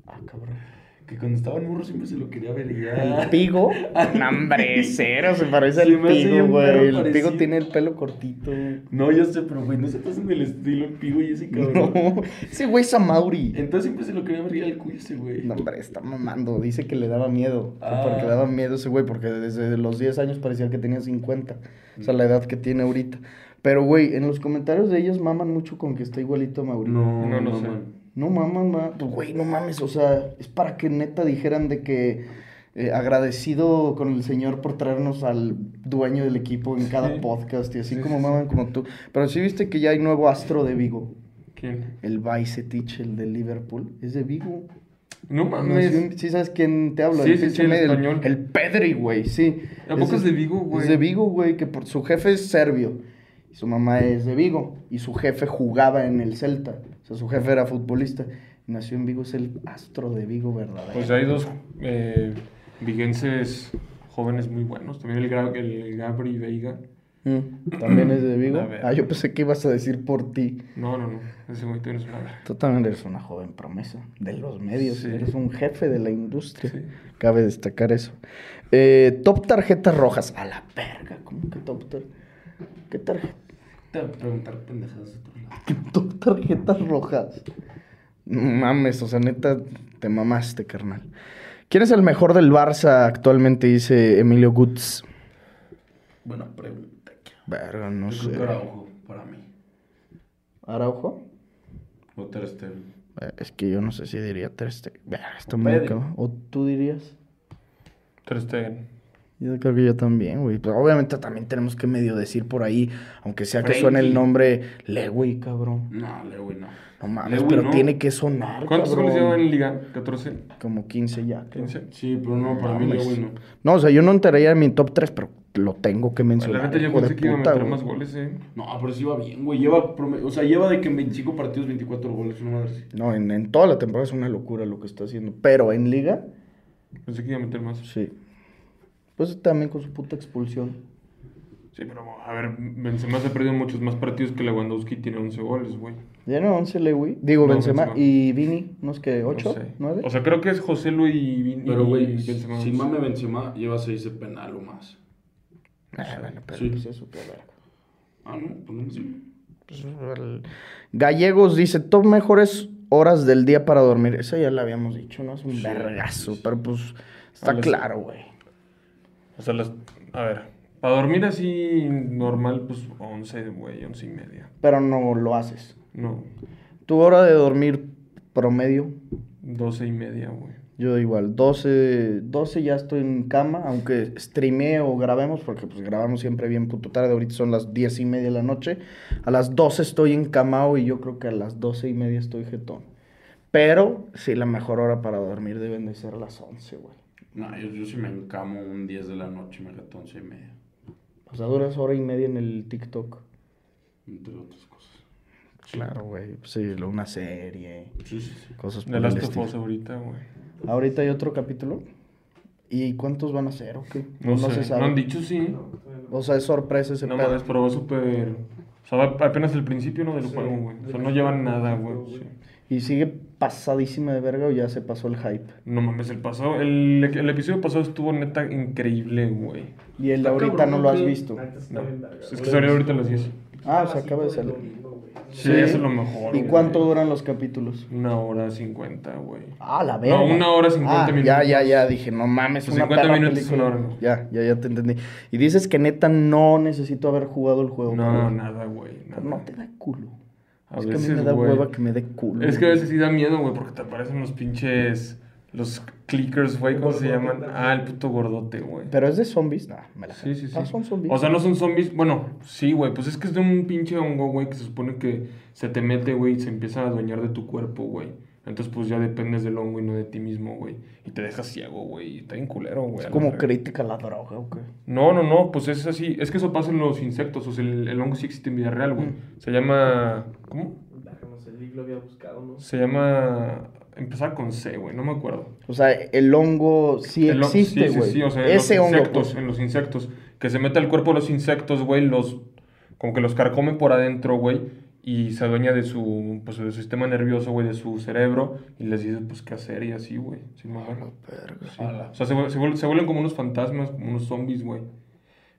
B: Ah, cabrón.
D: Que cuando estaba en burro siempre se lo quería averiguar.
B: ¿El pigo? no, hombre, cero, se parece al pigo, güey. El pigo tiene el pelo cortito.
D: No, ya sé, pero güey, no se te hacen el estilo el pigo y ese cabrón.
B: No, ese güey es a Mauri.
D: Entonces siempre se lo quería averiguar al cuyo ese güey.
B: No, hombre, está mamando. Dice que le daba miedo. que
D: Ah.
B: Porque le daba miedo ese güey, porque desde los 10 años parecía que tenía 50. O sea, la edad que tiene ahorita. Pero, güey, en los comentarios de ellos maman mucho con que está igualito a Mauri.
D: No,
C: No, no
D: no,
C: sé.
D: man.
B: No maman, ma. Pues, güey, no mames. O sea, es para que neta dijeran de que eh, agradecido con el señor por traernos al dueño del equipo en cada
C: Sí.
B: podcast y así
C: Sí,
B: como
C: sí,
B: maman como tú. Pero sí viste que ya hay nuevo astro de Vigo.
C: ¿Quién?
B: El Bicetich, el de Liverpool. Es de Vigo.
C: No mames.
B: en- Sí, ¿sabes quién te habla?
C: Sí,
B: El
C: sí, sí, el español.
B: El Pedri, güey, sí.
C: ¿A poco es de Vigo, güey?
B: Es de Vigo, güey, que por su jefe es serbio. Y su mamá es de Vigo. Y su jefe jugaba en el Celta. O sea, su jefe era futbolista. Y nació en Vigo, es el astro de Vigo verdadero.
C: Pues hay dos eh, viguenses jóvenes muy buenos. También el, Gra- el Gabri Veiga.
B: Mm, También es de Vigo. Ah, yo pensé que ibas a decir por ti.
C: No, no, no. Ese güey tienes una verga.
B: Tú también eres una joven promesa de los medios.
C: Sí.
B: Eres un jefe de la industria.
C: Sí.
B: Cabe destacar eso. Eh, top tarjetas rojas. A la verga. ¿Cómo que top tar- ¿Qué tarjeta?
D: Te voy a preguntar pendejadas.
B: Dos tarjetas rojas. No mames, o sea, neta, te mamaste, carnal. ¿Quién es el mejor del Barça actualmente? Dice Emilio Gutz.
D: Buena pregunta.
B: Verga, no
D: Yo
B: sé.
D: creo que Araujo, para mí.
B: ¿Araujo?
D: O Ter Stegen.
B: Eh, Es que yo no sé si diría Ter Stegen. Verga, está
D: O
B: muy. ¿O tú dirías?
C: Ter Stegen.
B: Yo creo que yo también, güey. Pero obviamente también tenemos que medio decir por ahí, aunque sea que suene el nombre Lewy, cabrón.
D: No, Lewy no.
B: No mames,
D: Lewy
B: pero
D: no.
B: tiene que sonar,
C: ¿Cuántos goles lleva en Liga? ¿14?
B: Como 15 ya. creo.
C: ¿15?
D: Sí, pero no, para mí. Lewy no.
B: No, o sea, yo no entraría en mi top 3, pero lo tengo que
C: La
B: mencionar.
C: neta yo pensé que iba a meter
B: güey.
C: más goles, eh.
D: No, pero sí va bien, güey. Lleva, o sea, lleva de que en 25 partidos 24 goles, una madre.
B: No, en, en toda la temporada es una locura lo que está haciendo. Pero en liga,
C: Pensé que iba a meter más.
B: sí. Pues también con su puta expulsión.
C: Sí, pero a ver, Benzema se ha perdido muchos más partidos que Lewandowski tiene 11 goles, güey.
B: Ya no, 11 Lewy. Digo,
C: No,
B: Benzema.
C: Benzema.
B: Y Vini, ¿no es que
C: No
B: 8?
C: sé.
B: 9?
C: O sea, creo que es José Luis y, Vin-
D: Pero, güey,
C: Benzema.
D: sin mame Benzema lleva 6 de penal o más.
B: Ah, bueno, pero
D: Sí.
B: pues eso, qué verga.
D: Ah, no, pues no sé.
B: Pues, el- Gallegos dice, top mejores horas del día para dormir. Eso ya lo habíamos dicho, ¿no? Es un
D: Sí,
B: vergazo,
D: sí.
B: pero pues está claro, güey.
C: O sea, las, a ver, para dormir así normal, pues 11, güey, 11 y media.
B: Pero no lo haces.
C: No,
B: Tu hora de dormir promedio,
C: 12 y media, güey.
B: yo igual, 12, 12 ya estoy en cama, aunque streamee o grabemos, porque pues grabamos siempre bien puto tarde, ahorita son las 10 y media de la noche, a las 12 estoy en camao y yo creo que a las 12 y media estoy jetón. Pero sí, la mejor hora para dormir deben de ser las 11, güey.
D: No, yo, yo sí me encamo un 10 de la noche, me gato 11 y media.
B: O sea, duras hora y media en el TikTok.
D: Entre otras cosas.
B: Claro, güey. Sí, una serie,
D: Sí, sí, sí.
B: cosas por
C: De
B: el
C: Last of
B: estilo.
C: Us ahorita, güey.
B: Ahorita hay otro capítulo. ¿Y cuántos van a ser o qué?
C: No, sé,
B: se sabe.
C: no han dicho sí.
B: O sea, es sorpresa ese
C: No
B: pedo.
C: mames, pero va súper... O sea, va apenas el principio, ¿no? Del juego, güey. O sea, no llevan nada, güey. sí.
B: ¿Y sigue pasadísima de verga o ya se pasó el hype?
C: No mames, el pasado... El, el episodio pasado estuvo neta increíble, güey.
B: Y el de ahorita
D: cabrón,
B: no lo has visto.
G: Verga.
C: Es que salió ahorita a las 10.
B: Ah, o sea, acaba de salir.
C: Sí, eso es lo mejor,
B: ¿Y
C: güey.
B: cuánto duran los capítulos?
C: Una hora cincuenta, güey.
B: Ah, la verga.
C: No, una hora cincuenta
B: Ah,
C: minutos.
B: Ya, ya, ya. Dije, no mames,
C: Pues
B: una
C: 50
B: perra
C: minutos es
B: película.
C: una hora, ¿no?
B: Ya, ya, ya te entendí. Y dices que neta no necesito haber jugado el juego.
C: No,
B: cabrón.
C: nada, güey.
B: Pero
C: Nada.
B: no te da culo.
C: A
B: es que a mí
C: veces,
B: me da hueva que me dé culo.
C: Es que a veces sí da miedo, güey, porque te aparecen los pinches. Los clickers, güey, ¿cómo se llaman? Ah, el puto gordote, güey.
B: Pero es de zombies, nah, me la
C: Sí, sí, sí.
B: Ah, son zombies.
C: O sea, no son zombies. Bueno, sí, güey. Pues es que es de un pinche hongo, güey, que se supone que se te mete, güey, y se empieza a adueñar de tu cuerpo, güey. Entonces, pues ya dependes del hongo y no de ti mismo, güey. Y te dejas ciego, güey. Y está bien culero, güey.
B: Es
C: la
B: como crítica a la droga, ¿o qué?
C: No, no, no, pues es así. Es que eso pasa en los insectos. O sea, el, el hongo sí existe en vida real, güey.
B: Mm.
C: Se llama. ¿Cómo?
G: No sé, lo había buscado, ¿no?
C: Se llama. Empezaba con C, güey, no me acuerdo.
B: O sea, el hongo sí
C: El
B: existe,
C: sí,
B: güey.
C: sí, sí, o sea,
B: Ese
C: en los
B: hongo.
C: insectos,
B: pues.
C: en los insectos. Que se mete al cuerpo de los insectos, güey, los. Como que los carcome por adentro, güey. Y se adueña de su, pues, de su sistema nervioso, güey, de su cerebro. Y les dice, pues, qué hacer y así, güey. Sí. Sí. O sea, se, vuel- se vuel- se vuelven como unos fantasmas, como unos zombies, güey.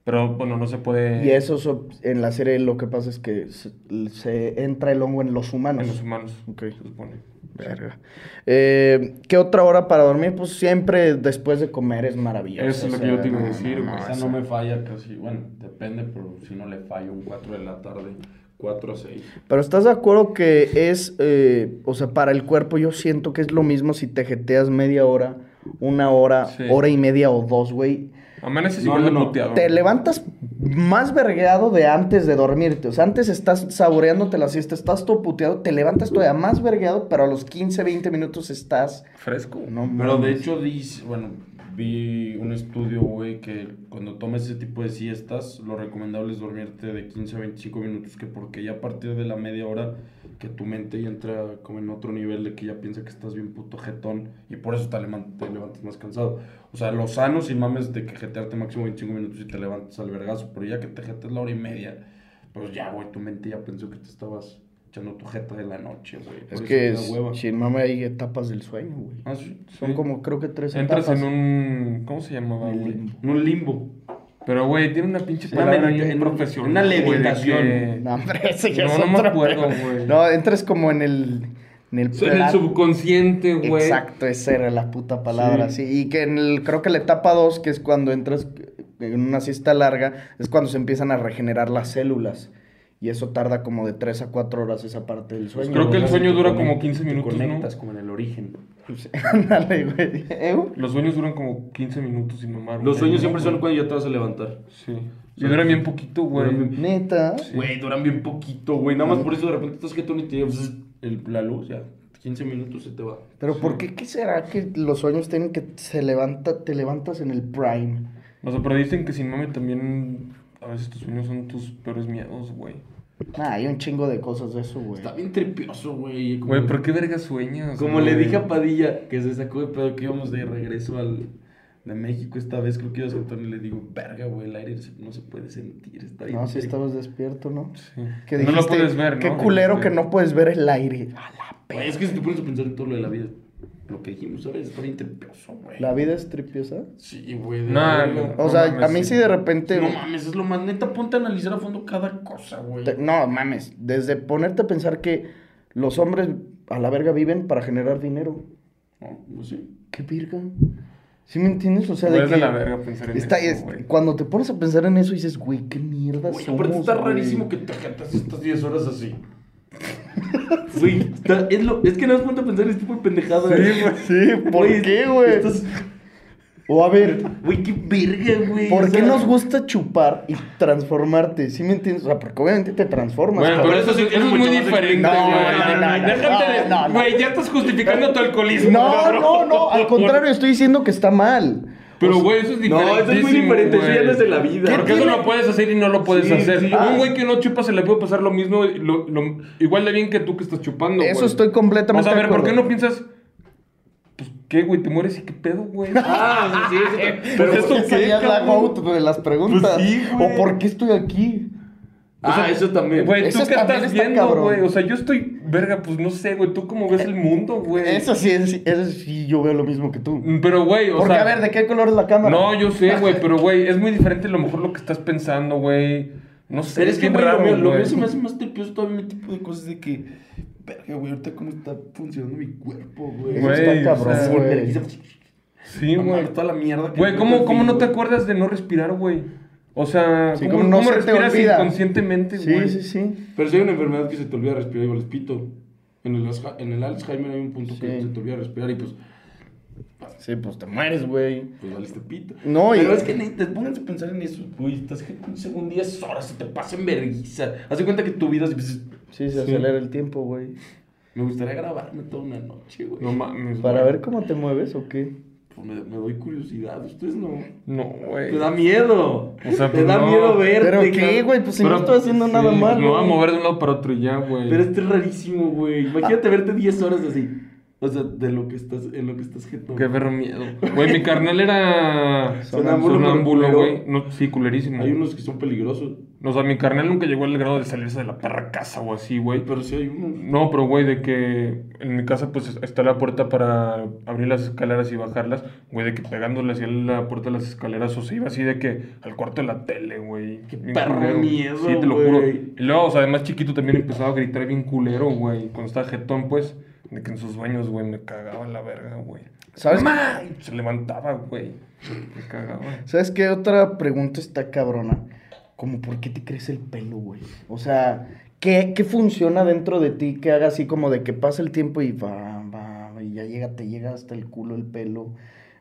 C: Pero, bueno, no se puede...
B: Y eso so- en la serie lo que pasa es que se, se entra el hongo en los humanos.
C: En los humanos,
B: Ok.
C: se supone.
B: Verga. Eh, ¿Qué otra hora para dormir? Pues siempre después de comer es maravilloso.
C: Eso es lo que yo te iba a
B: no,
C: decir,
B: no,
C: güey.
B: no,
D: O sea,
B: eso-
D: no me falla casi. Bueno, depende, pero si no le fallo un 4 de la tarde, 4 a 6.
B: Pero ¿estás de acuerdo que es, eh, o sea, para el cuerpo yo siento que es lo mismo si te jeteas media hora, una hora,
C: Sí.
B: hora y media o dos, güey?
C: Amaneces
D: No,
C: igual
D: no,
C: de
D: no.
B: Te levantas más vergueado de antes de dormirte. O sea, antes estás saboreándote la siesta, estás todo puteado, te levantas todavía más vergueado, pero a los 15, 20 minutos estás...
C: Fresco.
B: No,
D: Pero de hecho, dice, bueno, vi un estudio, güey, que cuando tomes ese tipo de siestas, lo recomendable es dormirte de 15 a 25 minutos, que porque ya a partir de la media hora que tu mente ya entra como en otro nivel de que ya piensa que estás bien puto jetón y por eso te, te levantas más cansado. O sea, lo sano sin mames de que jetearte máximo 25 minutos y te levantas al vergazo, pero ya que te jetes la hora y media, pues ya, güey, tu mente ya pensó que te estabas echando tu jeta de la noche, güey.
B: Es que es, sin mame hay etapas del sueño, güey.
D: Ah, sí.
B: Son
C: Sí.
B: como, creo que tres
C: Entras
B: etapas.
C: en un... ¿Cómo se llamaba, güey?
D: En un limbo.
C: Pero, güey, tiene una pinche palabra
D: medita-
C: bien
D: en-
C: profesional.
D: una levitación.
C: que-
B: No, hombre, ese ya
C: No,
B: es
C: no me acuerdo, güey.
B: No, entras como en el. En el,
C: En subconsciente, güey.
B: Exacto, esa era la puta palabra, sí. Y que en el, creo que la etapa 2, que es cuando entras en una siesta larga, es cuando se empiezan a regenerar las células. Y eso tarda como de 3 a 4 horas esa parte del sueño.
C: Creo que el
D: Te
C: sueño dura
D: conectas,
C: como 15
D: te
C: minutos,
D: conectas
C: ¿no?
D: como en el origen.
B: Pues, Ándale, güey. ¿Eh?
C: Los sueños duran como 15 minutos sin mamar.
D: Los sueños siempre son cuando ya te vas a levantar.
C: Sí. Y duran bien poquito, güey.
D: Bien-
B: Neta.
D: Güey, duran bien poquito, güey. Nada más por eso de repente estás jetón y te llega bzz, el- la luz, ya. 15 minutos se te va.
B: Pero ¿por qué, qué será que los sueños tienen que se levanta, te levantas en el prime?
C: O sea, pero dicen que sin mame también a veces tus sueños son tus peores miedos, güey.
B: Ah, hay un chingo de cosas de eso, güey.
D: Está bien tripioso, güey.
C: Güey, ¿por qué verga sueñas?
D: Como
C: güey?
D: le dije a Padilla, que se sacó de pedo que íbamos de regreso al de México esta vez, creo que iba a sentar y le digo, verga, güey, el aire no se puede sentir, está bien.
B: No, si
D: frío".
B: estabas despierto, ¿no?
C: Sí.
B: Que
C: No lo
B: dijiste,
C: puedes ver,
B: Qué
C: ¿no?
B: culero
C: Dijiste.
B: que no puedes ver el aire. A la
D: Güey, es que si te pones a pensar en todo lo de la vida, lo que dijimos, ¿sabes? Está bien tripioso, güey.
B: ¿La vida es tripiosa?
D: Sí, güey.
C: No,
D: verga.
B: O
C: No
B: sea,
C: mames,
B: a mí
C: sí.
B: sí de repente...
D: No mames, es lo más neta, ponte a analizar a fondo cada cosa, güey.
B: te- no, mames. Desde ponerte a pensar que los hombres a la verga viven para generar dinero.
D: No, pues sí.
B: ¿Qué virga? ¿Sí me entiendes? O sea, de
C: es
B: que...
C: de la verga pensar en
B: está,
C: eso,
B: es-
C: güey.
B: cuando te pones a pensar en eso dices, güey, qué mierda
D: Güey,
B: somos,
D: aparte está
B: güey".
D: rarísimo que te jetas estas 10 horas así. Güey, es, lo, es que no das cuenta pensar en este tipo de pendejada.
B: Sí, ¿por qué, güey?
D: estás-
B: O a ver,
D: Güey, qué verga, güey.
B: ¿por
D: o
B: qué
D: sea,
B: nos gusta chupar y transformarte? ¿Sí me entiendes? O sea, porque obviamente te transformas.
C: Bueno,
B: cabrón.
C: pero eso, es- eso es muy diferente,
B: No,
C: güey.
B: no, no, no,
C: Déjate de...
B: no, no.
C: Güey, ya estás justificando tu alcoholismo,
B: No,
C: cabrón.
B: no, no, al contrario, estoy diciendo que está mal.
C: Pero, güey, eso es diferente.
D: No, eso es muy diferente, eso ya no es de la vida.
C: Porque eso lo puedes hacer y no lo puedes
D: Sí,
C: hacer.
D: sí.
C: Un güey que no chupa se le puede pasar lo mismo, lo- lo- igual de bien que tú que estás chupando,
B: Eso
C: güey.
B: estoy completamente
C: O sea, a ver, ¿por qué no piensas... Pues, ¿qué, güey? ¿Te mueres y qué pedo, güey?
D: Ah, sí, eso
B: Pero
D: Pero
B: esto ya es la de las preguntas.
D: Pues sí, güey.
B: ¿O por qué estoy aquí?
D: Ah, eso también.
C: Güey, ¿tú qué estás
B: está
C: viendo,
B: cabrón.
C: güey? O sea, yo estoy... Verga, pues no sé, güey. ¿Tú cómo ves el mundo, güey?
B: Eso sí, es- eso sí, yo veo lo mismo que tú.
C: Pero, güey, o
B: Porque,
C: sea...
B: a ver, ¿de qué color es la cámara?
C: No, yo sé, güey, pero, güey, es muy diferente a lo mejor lo que estás pensando, güey. No sé,
D: Pero es que,
C: bien
D: güey, lo mío, lo mío se me hace más tripioso todavía mi tipo de cosas de que, verga, güey, ahorita cómo está funcionando mi cuerpo, güey.
C: Güey,
B: está cabrón,
C: o sea,
B: güey.
C: Sí, güey.
D: toda la mierda que
C: Güey,
D: me
C: ¿cómo, ¿cómo no te acuerdas de no respirar, güey? O sea,
B: Sí,
C: ¿cómo,
B: como no
C: cómo
B: se te
C: respiras
B: olvida.
C: inconscientemente,
B: Sí,
C: güey?
B: sí, sí.
D: Pero si hay una enfermedad que se te olvida respirar, igual les pito. En el, Alzhe- en el Alzheimer hay un punto que
B: Sí.
D: se te olvida respirar y pues,
B: Sí, pues te mueres, güey.
D: pues valiste pito.
B: No, y-
D: Pero es que neta, pónganse a pensar en eso. Güey, estás según 10 horas, se te pasa en vergüenza. Haz de cuenta que tu vida es... pues,
B: Sí, se acelera el tiempo, güey.
D: Me gustaría grabarme toda una noche, güey.
C: No mames,
B: ¿Para
C: güey.
B: ver cómo te mueves o qué?
D: Pues me, me doy curiosidad. Ustedes no.
C: No, güey.
D: Te da miedo.
C: O sea,
D: te
C: pues
D: da
C: no.
D: miedo verte.
B: ¿Pero qué, güey? Pues si no
C: Pero,
B: estoy haciendo
C: sí,
B: nada mal.
C: Me voy a mover de un lado para otro y ya, güey.
D: Pero esto es rarísimo, güey. Imagínate verte 10 horas así. O sea, de lo que estás, en lo que estás jetón.
C: Qué perro miedo. Güey, mi carnal era
D: Sonámbulo,
C: güey. No, sí, culerísimo.
D: Hay unos que son peligrosos.
C: O sea, mi carnal nunca llegó al grado de salirse de la perra casa o así, güey.
D: Pero sí hay unos.
C: No, pero güey, de que en mi casa pues está la puerta para abrir las escaleras y bajarlas, güey, de que pegándole hacia la puerta de las escaleras o se iba así de que al cuarto de la tele, güey.
D: Qué
C: Bien
D: perro
C: culero.
D: miedo,
C: Sí, te lo juro. Y luego, o sea, además chiquito también empezaba a gritar bien culero, güey. Cuando estaba jetón, pues, de que en sus sueños, güey, me cagaba la verga, güey.
B: ¿Sabes?
C: Se levantaba, güey. Me cagaba.
B: ¿Sabes qué otra pregunta está cabrona? Como, ¿por qué te crece el pelo, güey? O sea, ¿qué, ¿qué funciona dentro de ti que haga así como de que pasa el tiempo y va, va, y ya llega, te llega hasta el culo el pelo?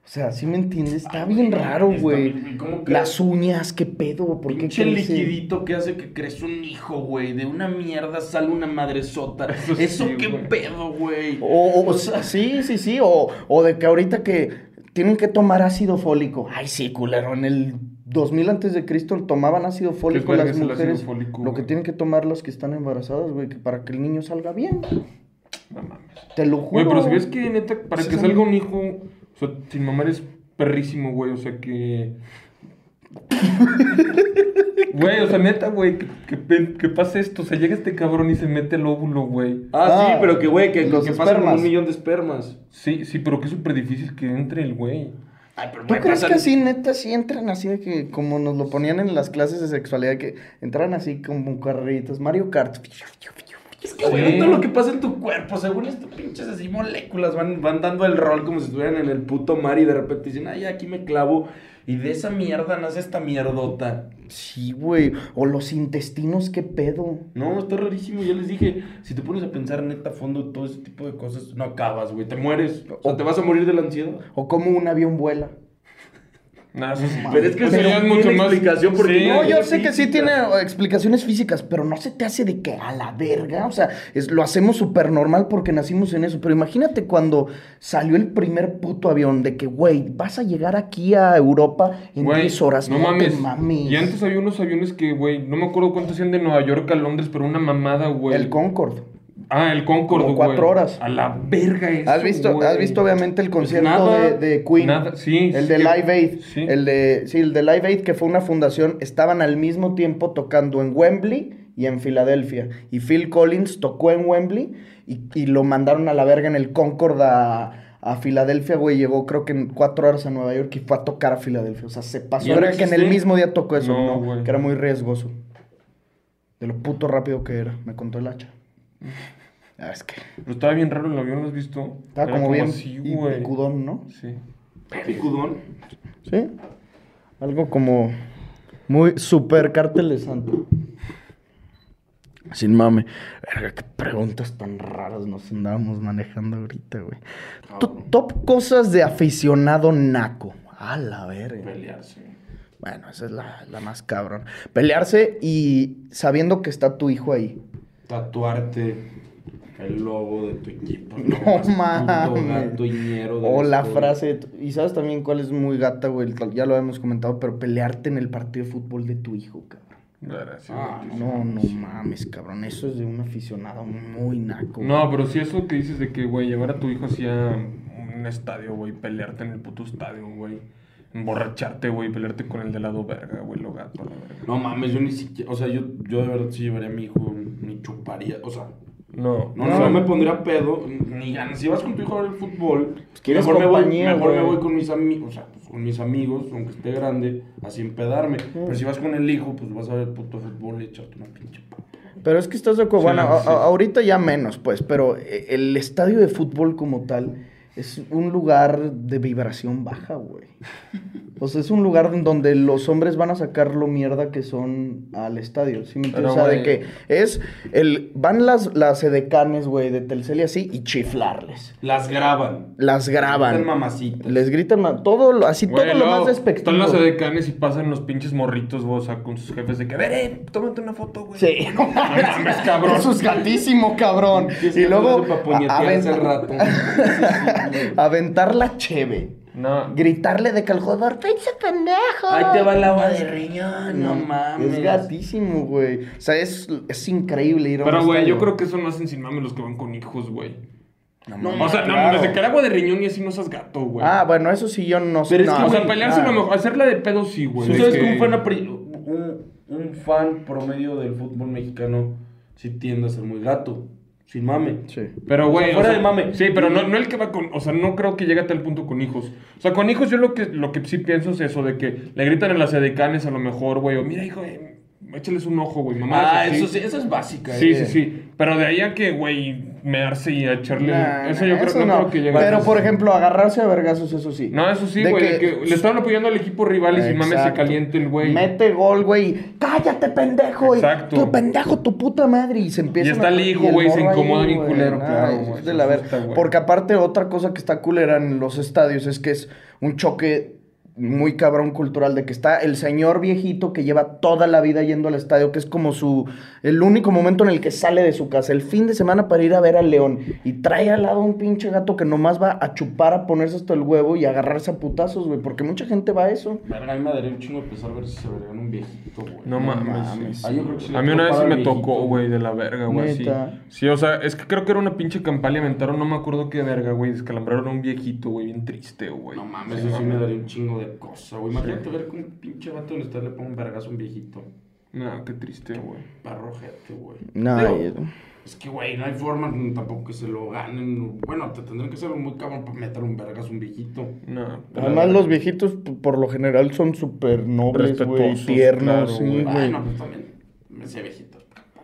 B: O sea, ¿sí me entiendes? Está bien raro, güey.
D: bien, ¿cómo que-
B: Las uñas, ¿qué pedo? ¿Por qué crece?
D: liquidito que hace que crezca un hijo, güey. De una mierda sale una madresota. Eso,
C: Eso sí,
D: qué pedo, güey.
B: O, o- o sea, sí, sí, sí. O, o de que ahorita que tienen que tomar ácido fólico. Ay, sí, culero. En el 2000 antes de Cristo tomaban ácido fólico las mujeres.
C: fólico,
B: lo que tienen que tomar las que están embarazadas, güey, que para que el niño salga bien.
C: No mames.
B: Te lo juro.
C: Güey, pero si ves que neta, para que salga un hijo, o sea, sin mamar es perrísimo, güey. O sea que. Güey, o sea, neta, güey, que, que, que pase esto. O sea, llega este cabrón y se mete el óvulo, güey.
D: Ah, sí,
B: Ah,
D: pero que, güey, que,
B: los
D: que
B: espermas.
D: un millón de espermas.
C: Sí, sí, pero que es súper difícil que entre el güey.
D: Ay, pero
B: ¿Tú crees que así, neta, sí entran así de que, como nos lo ponían en las clases de sexualidad, que entran así como carreritas, Mario Kart?
D: Es que, güey, todo lo que pasa en tu cuerpo, según estas pinches así moléculas, van, van dando el rol como si estuvieran en el puto mar y de repente dicen, ay, aquí me clavo. Y de esa mierda nace esta mierdota.
B: Sí, güey. O los intestinos, qué pedo.
D: No, está rarísimo. Ya les dije, si te pones a pensar neta a fondo todo ese tipo de cosas, no acabas, güey. Te mueres. O te vas a morir de la ansiedad.
B: O cómo un avión vuela.
C: Nah, eso sí.
D: Pero es que
C: Eso ya es mucho más-
D: explicación porque
C: Sí.
B: No, yo sé que sí tiene explicaciones físicas, pero no se te hace de que a la verga. O sea, es, lo hacemos súper normal porque nacimos en eso. Pero imagínate cuando salió el primer puto avión de que, güey, vas a llegar aquí a Europa en
C: Güey,
B: 10 horas.
C: No,
B: No,
C: mames.
B: te mames.
C: Y antes había unos aviones que, güey, no me acuerdo cuántos hacían de Nueva York a Londres, pero una mamada, güey.
B: El Concorde.
C: Ah, el
B: Como
C: güey.
B: cuatro horas.
C: A la verga eso,
B: ¿Has visto,
C: güey.
B: has visto obviamente el concierto
D: nada,
B: de, de Queen?
C: nada, sí,
B: El de Live Aid.
C: Sí.
B: El de, sí, el de Live Aid, que fue una fundación, estaban al mismo tiempo tocando en Wembley y en Filadelfia. Y Phil Collins tocó en Wembley y, y lo mandaron a la verga en el Concorde a, a Filadelfia, güey. Llegó creo que en cuatro horas a Nueva York y fue a tocar a Filadelfia. O sea, se pasó.
D: ¿Ya no
B: Era que en el mismo día tocó eso,
C: No.
B: Que era muy riesgoso. De lo puto rápido que era, me contó el hacha. Ah, es que
C: Pero estaba bien raro el avión, ¿lo has visto?
B: estaba
C: Era
B: como bien
C: así,
B: y-
C: güey.
B: picudón, ¿no?
C: Sí.
D: Picudón.
B: Sí. Algo como muy super cártel de santo. Sin mame. Verga, qué preguntas tan raras nos andábamos manejando ahorita, güey. To- Top cosas de aficionado naco. A la verga.
D: Pelearse.
B: Bueno, esa es la, la más cabrón. Pelearse y sabiendo que está tu hijo ahí.
D: Tatuarte el logo de tu equipo.
B: No
D: más puto
B: mames.
D: gato ñero de
B: O la
D: historia.
B: frase. Y sabes también cuál es muy gata, güey. Ya lo habíamos comentado, pero pelearte en el partido de fútbol de tu hijo, cabrón.
C: Gracias.
D: Ah,
B: No, no mames, cabrón. Eso es de un aficionado muy naco.
C: No, pero sí eso que dices de que, güey, llevar a tu hijo hacia un estadio, güey, pelearte en el puto estadio, güey. Emborracharte, güey, pelearte con el de lado verga, güey, lo gato, la verga.
D: No mames, yo ni siquiera. O sea, yo, yo de verdad sí llevaría a mi hijo, ni chuparía. O sea,
C: No,
D: no, no, me pondría pedo, ni. Si vas con tu hijo a ver el fútbol,
B: quieres
D: mejor, me voy,
B: compañía,
D: mejor me voy con mis amigos, o sea, pues, con mis amigos, aunque esté grande, así empedarme. Pero si vas con el hijo, pues vas a ver puto fútbol y echarte una pinche.
B: Pero es que estás de acuerdo.
C: Sí,
B: bueno,
C: sí.
B: ahorita ya menos, pues. Pero eh, el estadio de fútbol como tal es un lugar de vibración baja, güey. O sea, es un lugar en donde los hombres van a sacar lo mierda que son al estadio. ¿sí me entiendes? O sea, de que es el. Van las, las edecanes, güey, de Telcel y así, y chiflarles.
D: Las graban.
B: Las graban.
D: Están mamacitas.
B: Les gritan ma- todo, lo- así
C: Güey,
B: todo lo
C: luego
B: más despectivo.
C: Están las edecanes y pasan los pinches morritos, güey, o sea, con sus jefes de que, a ver, eh, tómate una foto, güey.
B: Sí, no mames,
C: cabrón.
B: Eso es gatísimo, cabrón. Y luego
D: para puñetear
B: aven-
D: hace rato.
B: aventar la cheve.
C: No,
B: Gritarle de que el jugador, pinche pendejo.
D: Ahí te va el agua de riñón, no mames.
B: Es gatísimo, güey. O sea, es, es increíble ir a
C: pero, güey, yo creo que eso no hacen sin mames los que van con hijos, güey.
B: No,
D: No,
B: mames.
C: O sea, no,
D: claro.
C: desde que el agua de riñón y así no seas gato, güey.
B: Ah, bueno, eso sí yo no sé.
D: Pero es
B: no,
D: que,
C: o sea, pelearse
B: ah.
C: lo mejor, hacerla de pedo sí, güey.
D: ¿Tú
C: de
D: sabes
C: que-
D: un fan, un, un fan promedio del fútbol mexicano sí tiende a ser muy gato? Sin mame.
B: Sí.
C: Pero, güey,
D: O sea, fuera de mame.
C: Sí, pero no, no el que va con. O sea, no creo que llegue a tal punto con hijos. O sea, con hijos yo lo que, lo que sí pienso es eso, de que le gritan a las edecanes a lo mejor, güey, o mira, hijo, eh, échales un ojo, güey, mamá.
D: Ah, eso sí, eso es básica.
C: Sí,
D: eh.
C: sí, sí. Pero de ahí a que, güey, mearse y a echarle.
B: Nah,
C: eso
B: nah,
C: yo creo,
B: eso
C: no,
B: no.
C: creo que llegue a
B: Pero, por ejemplo, agarrarse a vergazos, eso sí.
C: No, eso sí, güey, que le estaban apoyando al equipo rival y sin mames se caliente el güey.
B: Mete gol, güey. Cállate, pendejo.
C: Exacto.
B: Tu pendejo, tu puta madre. Y se empieza
C: Y está el hijo, güey, se incomoda bien culero, claro, güey,
B: Es de la ver-
C: asusta, güey.
B: Porque aparte, otra cosa que está culera en los estadios es que es un choque muy cabrón cultural de que está el señor viejito que lleva toda la vida yendo al estadio, que es como su el único momento en el que sale de su casa, el fin de semana para ir a ver al león y trae al lado un pinche gato que nomás va a chupar, a ponerse hasta el huevo y a agarrarse a putazos, güey, porque mucha gente va a eso.
D: A mí me daría un chingo de pesar ver si se verían un viejito, güey.
C: No mames.
B: mames.
D: Ah, yo creo que sí le
C: A mí una vez sí me tocó, güey, de la verga, güey, sí. Sí, o sea, es que creo que era una pinche campaña, aventaron, no me acuerdo qué verga, güey, descalambraron a un viejito, güey, bien triste, güey.
D: No mames, eso sí me daría un chingo de cosa, güey. Imagínate ver con un pinche vato donde está le pone un vergazo a un viejito.
C: No, qué triste, güey.
D: Parrojete, güey.
B: No,
D: Es que, güey, no hay forma tampoco que se lo ganen. Bueno, te tendrán que hacer muy cabrón para meter un vergas un viejito.
C: No.
B: Además, los viejitos por lo general son súper nobles, güey,
C: Respetuosos,
B: tiernos,
C: claro,
B: sí,
C: güey.
D: Bueno, pues también, ese viejito,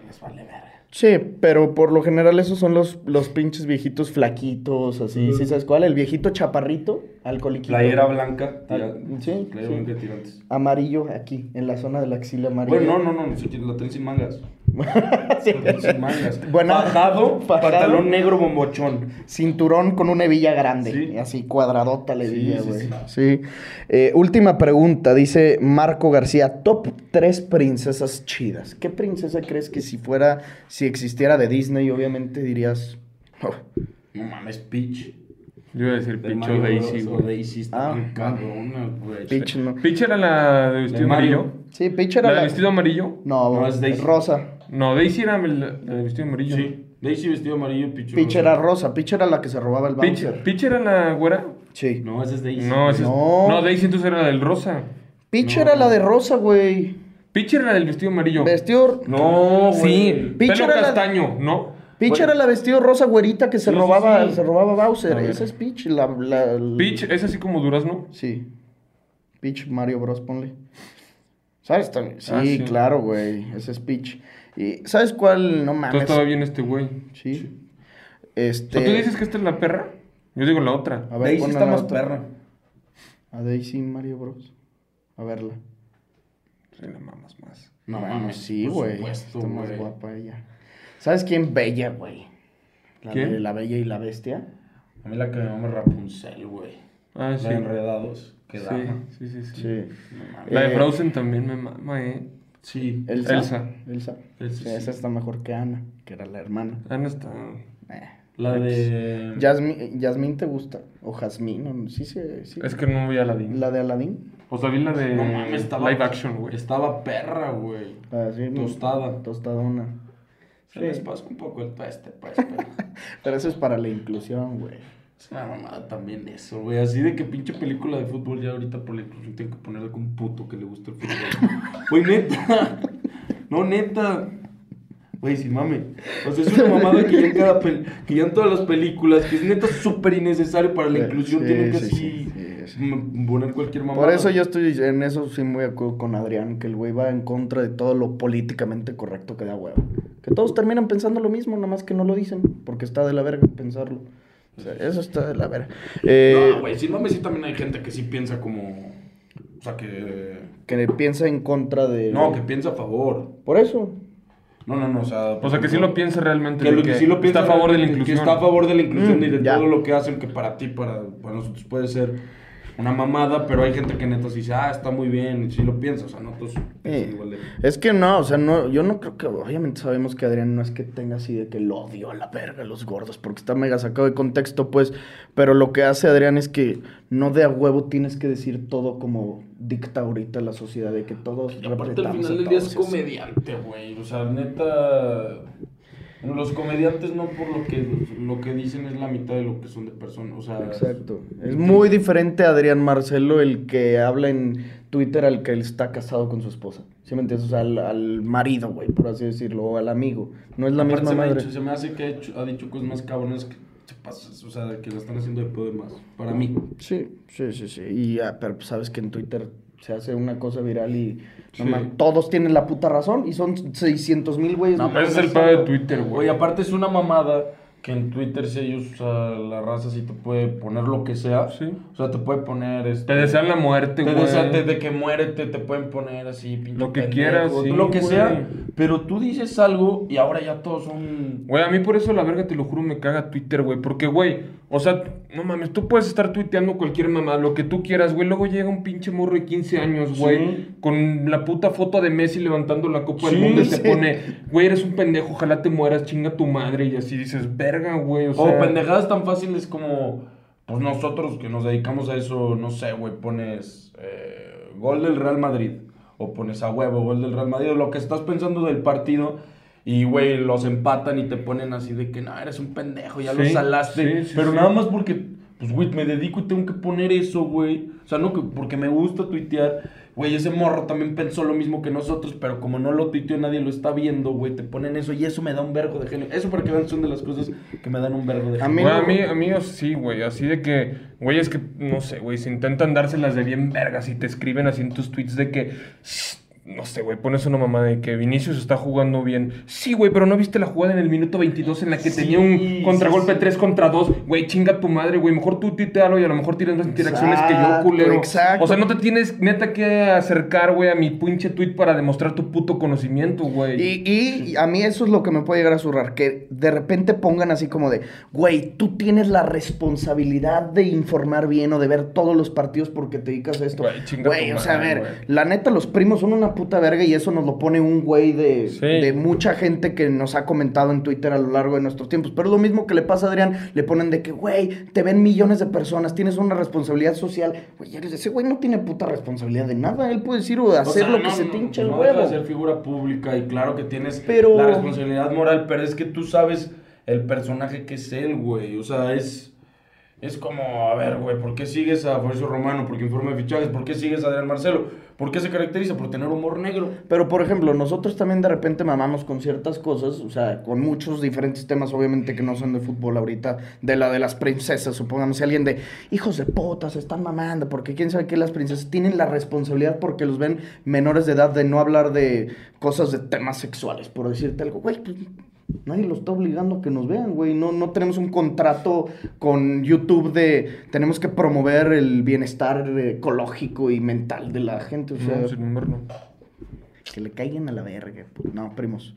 D: les vale verga.
B: Sí, pero por lo general esos son los, los pinches viejitos flaquitos, así, ¿sí sabes cuál? El viejito chaparrito, alcohólico.
D: Playera blanca, tira-
B: sí,
D: playera
B: sí.
D: blanca tirantes.
B: Amarillo aquí, en la zona de la axila amarilla.
D: Bueno, no, no, no, la sin mangas.
B: Sí.
D: La traen sin mangas.
B: Buena-
D: Fajado,
B: fajado.
D: pantalón negro bombochón.
B: Cinturón con una hebilla grande,
D: Sí.
B: así cuadradota la
D: Sí,
B: hebilla,
D: sí,
B: güey.
D: sí.
B: Sí. Eh, última pregunta, dice Marco García, top 3 princesas chidas. ¿Qué princesa crees que si fuera, si existiera de Disney, obviamente dirías... oh,
D: No mames, Peach.
C: Yo iba a decir
D: De Mario
C: o Daisy,
D: Bros. o
C: güey.
D: Daisy está
B: Ah,
D: bien cabrona, güey.
B: Peach no.
C: Peach era la de vestido
D: De Mario.
C: amarillo.
B: Sí, Peach era
C: ¿La
B: la...
C: de vestido amarillo?
B: No,
D: No, es Daisy.
B: rosa.
C: No, Daisy era la, la de vestido amarillo.
D: Sí. Daisy vestido amarillo, Peach.
B: Peach
D: rosa.
B: era rosa, Peach era la que se robaba el
C: Peach,
B: bouncer.
C: Era la güera.
B: Sí.
D: No, esa es Daisy.
C: No, esa es-
B: No.
C: no, Daisy entonces era la del rosa.
B: Peach
D: No.
B: era la de rosa, güey.
C: Peach era la del vestido amarillo.
B: Vestido...
D: No, güey.
C: Sí,
B: Peach
C: pelo
B: era la-
C: castaño, ¿no?
B: Peach
D: Bueno.
B: era la vestido rosa güerita que se
D: Sí, sí,
B: robaba,
D: sí.
B: se robaba Bowser. Esa es Peach, la, la- la-
C: Peach es así como durazno.
B: Sí. Peach Mario Bros, ponle. ¿Sabes también? Sí,
C: Ah, sí.
B: claro, güey. Ese es Peach. Y ¿sabes cuál? No
C: Todo
B: mames.
C: estaba bien este güey.
B: Sí.
C: O
B: Este.
C: sea, ¿Tú dices que esta es la perra? Yo digo la otra.
B: A ver,
D: Daisy está
B: la
D: más
B: otra.
D: perra.
B: A Daisy Mario Bros. A verla.
C: Sí, la mamas más.
D: No mames,
B: sí,
D: por
B: güey.
D: supuesto,
B: Está más guapa ella. ¿Sabes quién? Bella, güey. La
C: ¿Quién?
B: de La Bella y la Bestia.
D: A mí la que me llama Rapunzel, güey.
C: Ah,
D: La
C: sí.
D: de Enredados. Que
C: Sí,
D: da.
C: sí, sí, sí.
B: Sí.
D: No.
C: La de
B: Eh,
C: Frozen también me mama, eh.
D: Sí.
B: Elsa.
C: Elsa.
B: Elsa.
D: Elsa,
B: Sí,
D: sí.
B: esa está mejor que Ana, que era la hermana.
C: Ana está.
B: Eh.
D: La de.
B: Yasmín, Yasmín te gusta. O Jazmín, o- sí, sí, sí.
C: Es que no vi a Aladdin.
B: La de Aladín.
C: O sea, vi la de
D: No mames, estaba.
C: live action, güey.
D: Estaba perra, güey.
B: Sí,
D: Tostada.
B: Tostadona.
D: Se
B: Sí.
D: les pasa un poco el tueste, pues. Pero
B: Pero eso es para la inclusión, güey.
D: Es una mamada también eso, güey. Así de que pinche película de fútbol ya ahorita por la inclusión tengo que poner algún puto que le guste el fútbol. Güey, neta. No, neta. Güey, sí, mame. O sea, es una mamada que ya en cada pel- que ya en todas las películas, que es neta súper innecesario para la inclusión,
B: sí,
D: tienen que
B: sí,
D: así
B: sí,
D: poner cualquier mamada.
B: Por eso yo estoy en eso sí muy de acuerdo con Adrián, que el güey va en contra de todo lo políticamente correcto que da huevo. Que todos terminan pensando lo mismo, nada más que no lo dicen, porque está de la verga pensarlo. O sea, eso está de la verga. Eh,
D: No, güey, sí, mame, sí también hay gente que sí piensa como. O sea, que.
B: que piensa en contra de...
D: No, que piensa a favor.
B: Por eso.
D: No, no, no, o sea.
C: O sea, que sí lo piensa realmente.
D: Que, lo, que sí lo piensa
C: Está a favor de la inclusión.
D: Que está a favor de la inclusión
B: Mm,
D: y de
B: ya.
D: todo lo que hacen, que para ti, para, para nosotros puede ser una mamada, pero hay gente que neta sí dice, ah, está muy bien, y sí lo piensa, o sea, no todos de.
B: Es que no, o sea, no, yo no creo que, obviamente sabemos que Adrián no es que tenga así de que el odio a la verga a los gordos, porque está mega sacado de contexto, pues, pero lo que hace Adrián es que no de a huevo tienes que decir todo como dicta ahorita la sociedad, de que todos
D: Y aparte al final del día es comediante, güey. O sea, neta. Los comediantes no por lo que lo que dicen es la mitad de lo que son de personas. O sea,
B: Exacto. Es muy diferente a Adrián Marcelo el que habla en Twitter al que él está casado con su esposa. ¿Sí me entiendes? O sea, al, al marido, güey, por así decirlo, o al amigo. No es la
D: Aparte
B: misma
D: se me, ha
B: madre.
D: dicho- se me hace que ha, hecho- ha dicho cosas más cabronas que o sea, que la están haciendo de poder más. Para mí.
B: Sí, sí, sí, sí. Y ya, pero pues, sabes que en Twitter se hace una cosa viral y
C: Sí.
B: nomás todos tienen la puta razón y son 600 mil güeyes.
D: No,
C: Ese es el pedo de Twitter, güey.
D: Oye, aparte es una mamada que en Twitter si ellos, o sea, la raza sí te puede poner lo que sea.
C: Sí.
D: O sea, te puede poner este...
C: Te desean la muerte,
D: Te
C: güey.
D: desean de, que muérete, te pueden poner así, pinche
C: Lo que
D: pendejo,
C: quieras, sí,
D: Lo que
C: güey.
D: sea. Pero tú dices algo y ahora ya todos son...
C: Güey, a mí por eso la verga, te lo juro, me caga Twitter, güey. Porque, güey, o sea, no mames, tú puedes estar tuiteando cualquier mamá, lo que tú quieras, güey. Luego llega un pinche morro de 15 años, güey,
D: Sí.
C: con la puta foto de Messi levantando la Copa del Mundo y te pone, güey, eres un pendejo, ojalá te mueras, chinga tu madre. Y así dices, verga, güey, o
D: O
C: sea.
D: pendejadas tan fáciles como, pues nosotros que nos dedicamos a eso, no sé, güey, pones eh, gol del Real Madrid, o pones a huevo gol del Real Madrid, o lo que estás pensando del partido, y, güey, los empatan y te ponen así de que, no, eres un pendejo, ya lo
C: Sí,
D: salaste,
C: sí, sí,
D: pero nada más porque, pues, güey, me dedico y tengo que poner eso, güey. O sea, no que porque me gusta tuitear. Güey, ese morro también pensó lo mismo que nosotros, pero como no lo tuiteó, nadie lo está viendo, güey, te ponen eso y eso me da un vergo de genio. Eso para que vean son de las cosas que me dan un vergo de
C: A
D: genio.
C: mí, a mí, a mí sí, güey. Así de que, güey, es que, no sé, güey, se intentan dárselas de bien vergas y te escriben así en tus tweets de que, no sé, güey, pones una mamá de que Vinicius está jugando bien. Sí, güey, pero no viste la jugada en el minuto 22 en la que
D: Sí,
C: tenía un contragolpe
D: sí, sí.
C: 3 contra 2. Güey, chinga tu madre, güey. Mejor tú tuitealo y a lo mejor tienes más interacciones que yo, culero.
B: exacto.
C: O sea, no te tienes neta que acercar, güey, a mi pinche tweet para demostrar tu puto conocimiento, güey.
B: Y, y a mí eso es lo que me puede llegar a zurrar, que de repente pongan así como de, güey, tú tienes la responsabilidad de informar bien o de ver todos los partidos porque te dedicas a esto.
C: Güey, chinga
B: Güey,
C: tu
B: o sea, a ver, la neta, los primos son una puta verga y eso nos lo pone un güey de,
C: Sí.
B: de mucha gente que nos ha comentado en Twitter a lo largo de nuestros tiempos. Pero lo mismo que le pasa a Adrián, le ponen de que, güey, te ven millones de personas, tienes una responsabilidad social. Güey, ese güey no tiene puta responsabilidad de nada, él puede decir o
D: O
B: hacer
D: sea,
B: lo que
D: no,
B: se te hincha el
D: no
B: huevo.
D: ser figura pública y claro que tienes
B: Pero-
D: la responsabilidad moral, pero es que tú sabes el personaje que es él, güey. O sea, es. Es como, a ver, güey, ¿por qué sigues a Fabricio Romano? ¿Por qué informa de fichajes? ¿Por qué sigues a Adrián Marcelo? ¿Por qué se caracteriza? Por tener humor negro.
B: Pero, por ejemplo, nosotros también de repente mamamos con ciertas cosas, o sea, con muchos diferentes temas, obviamente, que no son de fútbol ahorita, de la de las princesas, supongamos, si alguien de hijos de puta se están mamando, porque quién sabe qué las princesas tienen la responsabilidad porque los ven menores de edad de no hablar de cosas de temas sexuales, por decirte algo, güey, pues nadie los está obligando a que nos vean, güey, no, no tenemos un contrato con YouTube de tenemos que promover el bienestar ecológico y mental de la gente, o sea...
C: No, sin embargo, no.
B: Que le caigan a la verga. pues, No, primos.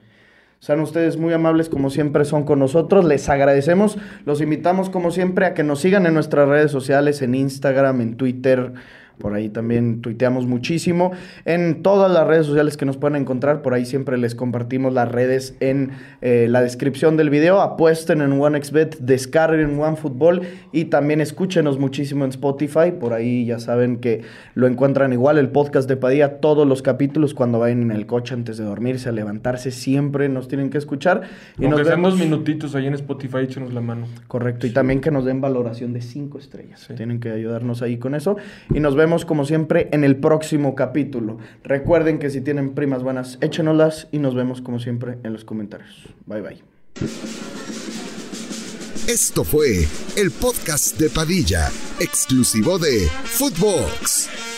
B: Sean ustedes muy amables como siempre son con nosotros. Les agradecemos. Los invitamos como siempre a que nos sigan en nuestras redes sociales, en Instagram, en Twitter. Por ahí también tuiteamos muchísimo. En todas las redes sociales que nos pueden encontrar, por ahí siempre les compartimos las redes en eh, la descripción del video. Apuesten en OneXBet, descarguen OneFootball y también escúchenos muchísimo en Spotify. Por ahí ya saben que lo encuentran igual el podcast de Padilla, todos los capítulos cuando vayan en el coche antes de dormirse, a levantarse, siempre nos tienen que escuchar. Y
C: Aunque
B: nos vemos.
C: minutitos ahí en Spotify, échenos la mano.
B: Correcto, y también que nos den valoración de cinco estrellas. Tienen que ayudarnos ahí con eso. Y nos vemos como siempre en el próximo capítulo. Recuerden que si tienen primas buenas, échenoslas y nos vemos como siempre en los comentarios. Bye bye.
A: Esto fue el podcast de Padilla, exclusivo de Footbox.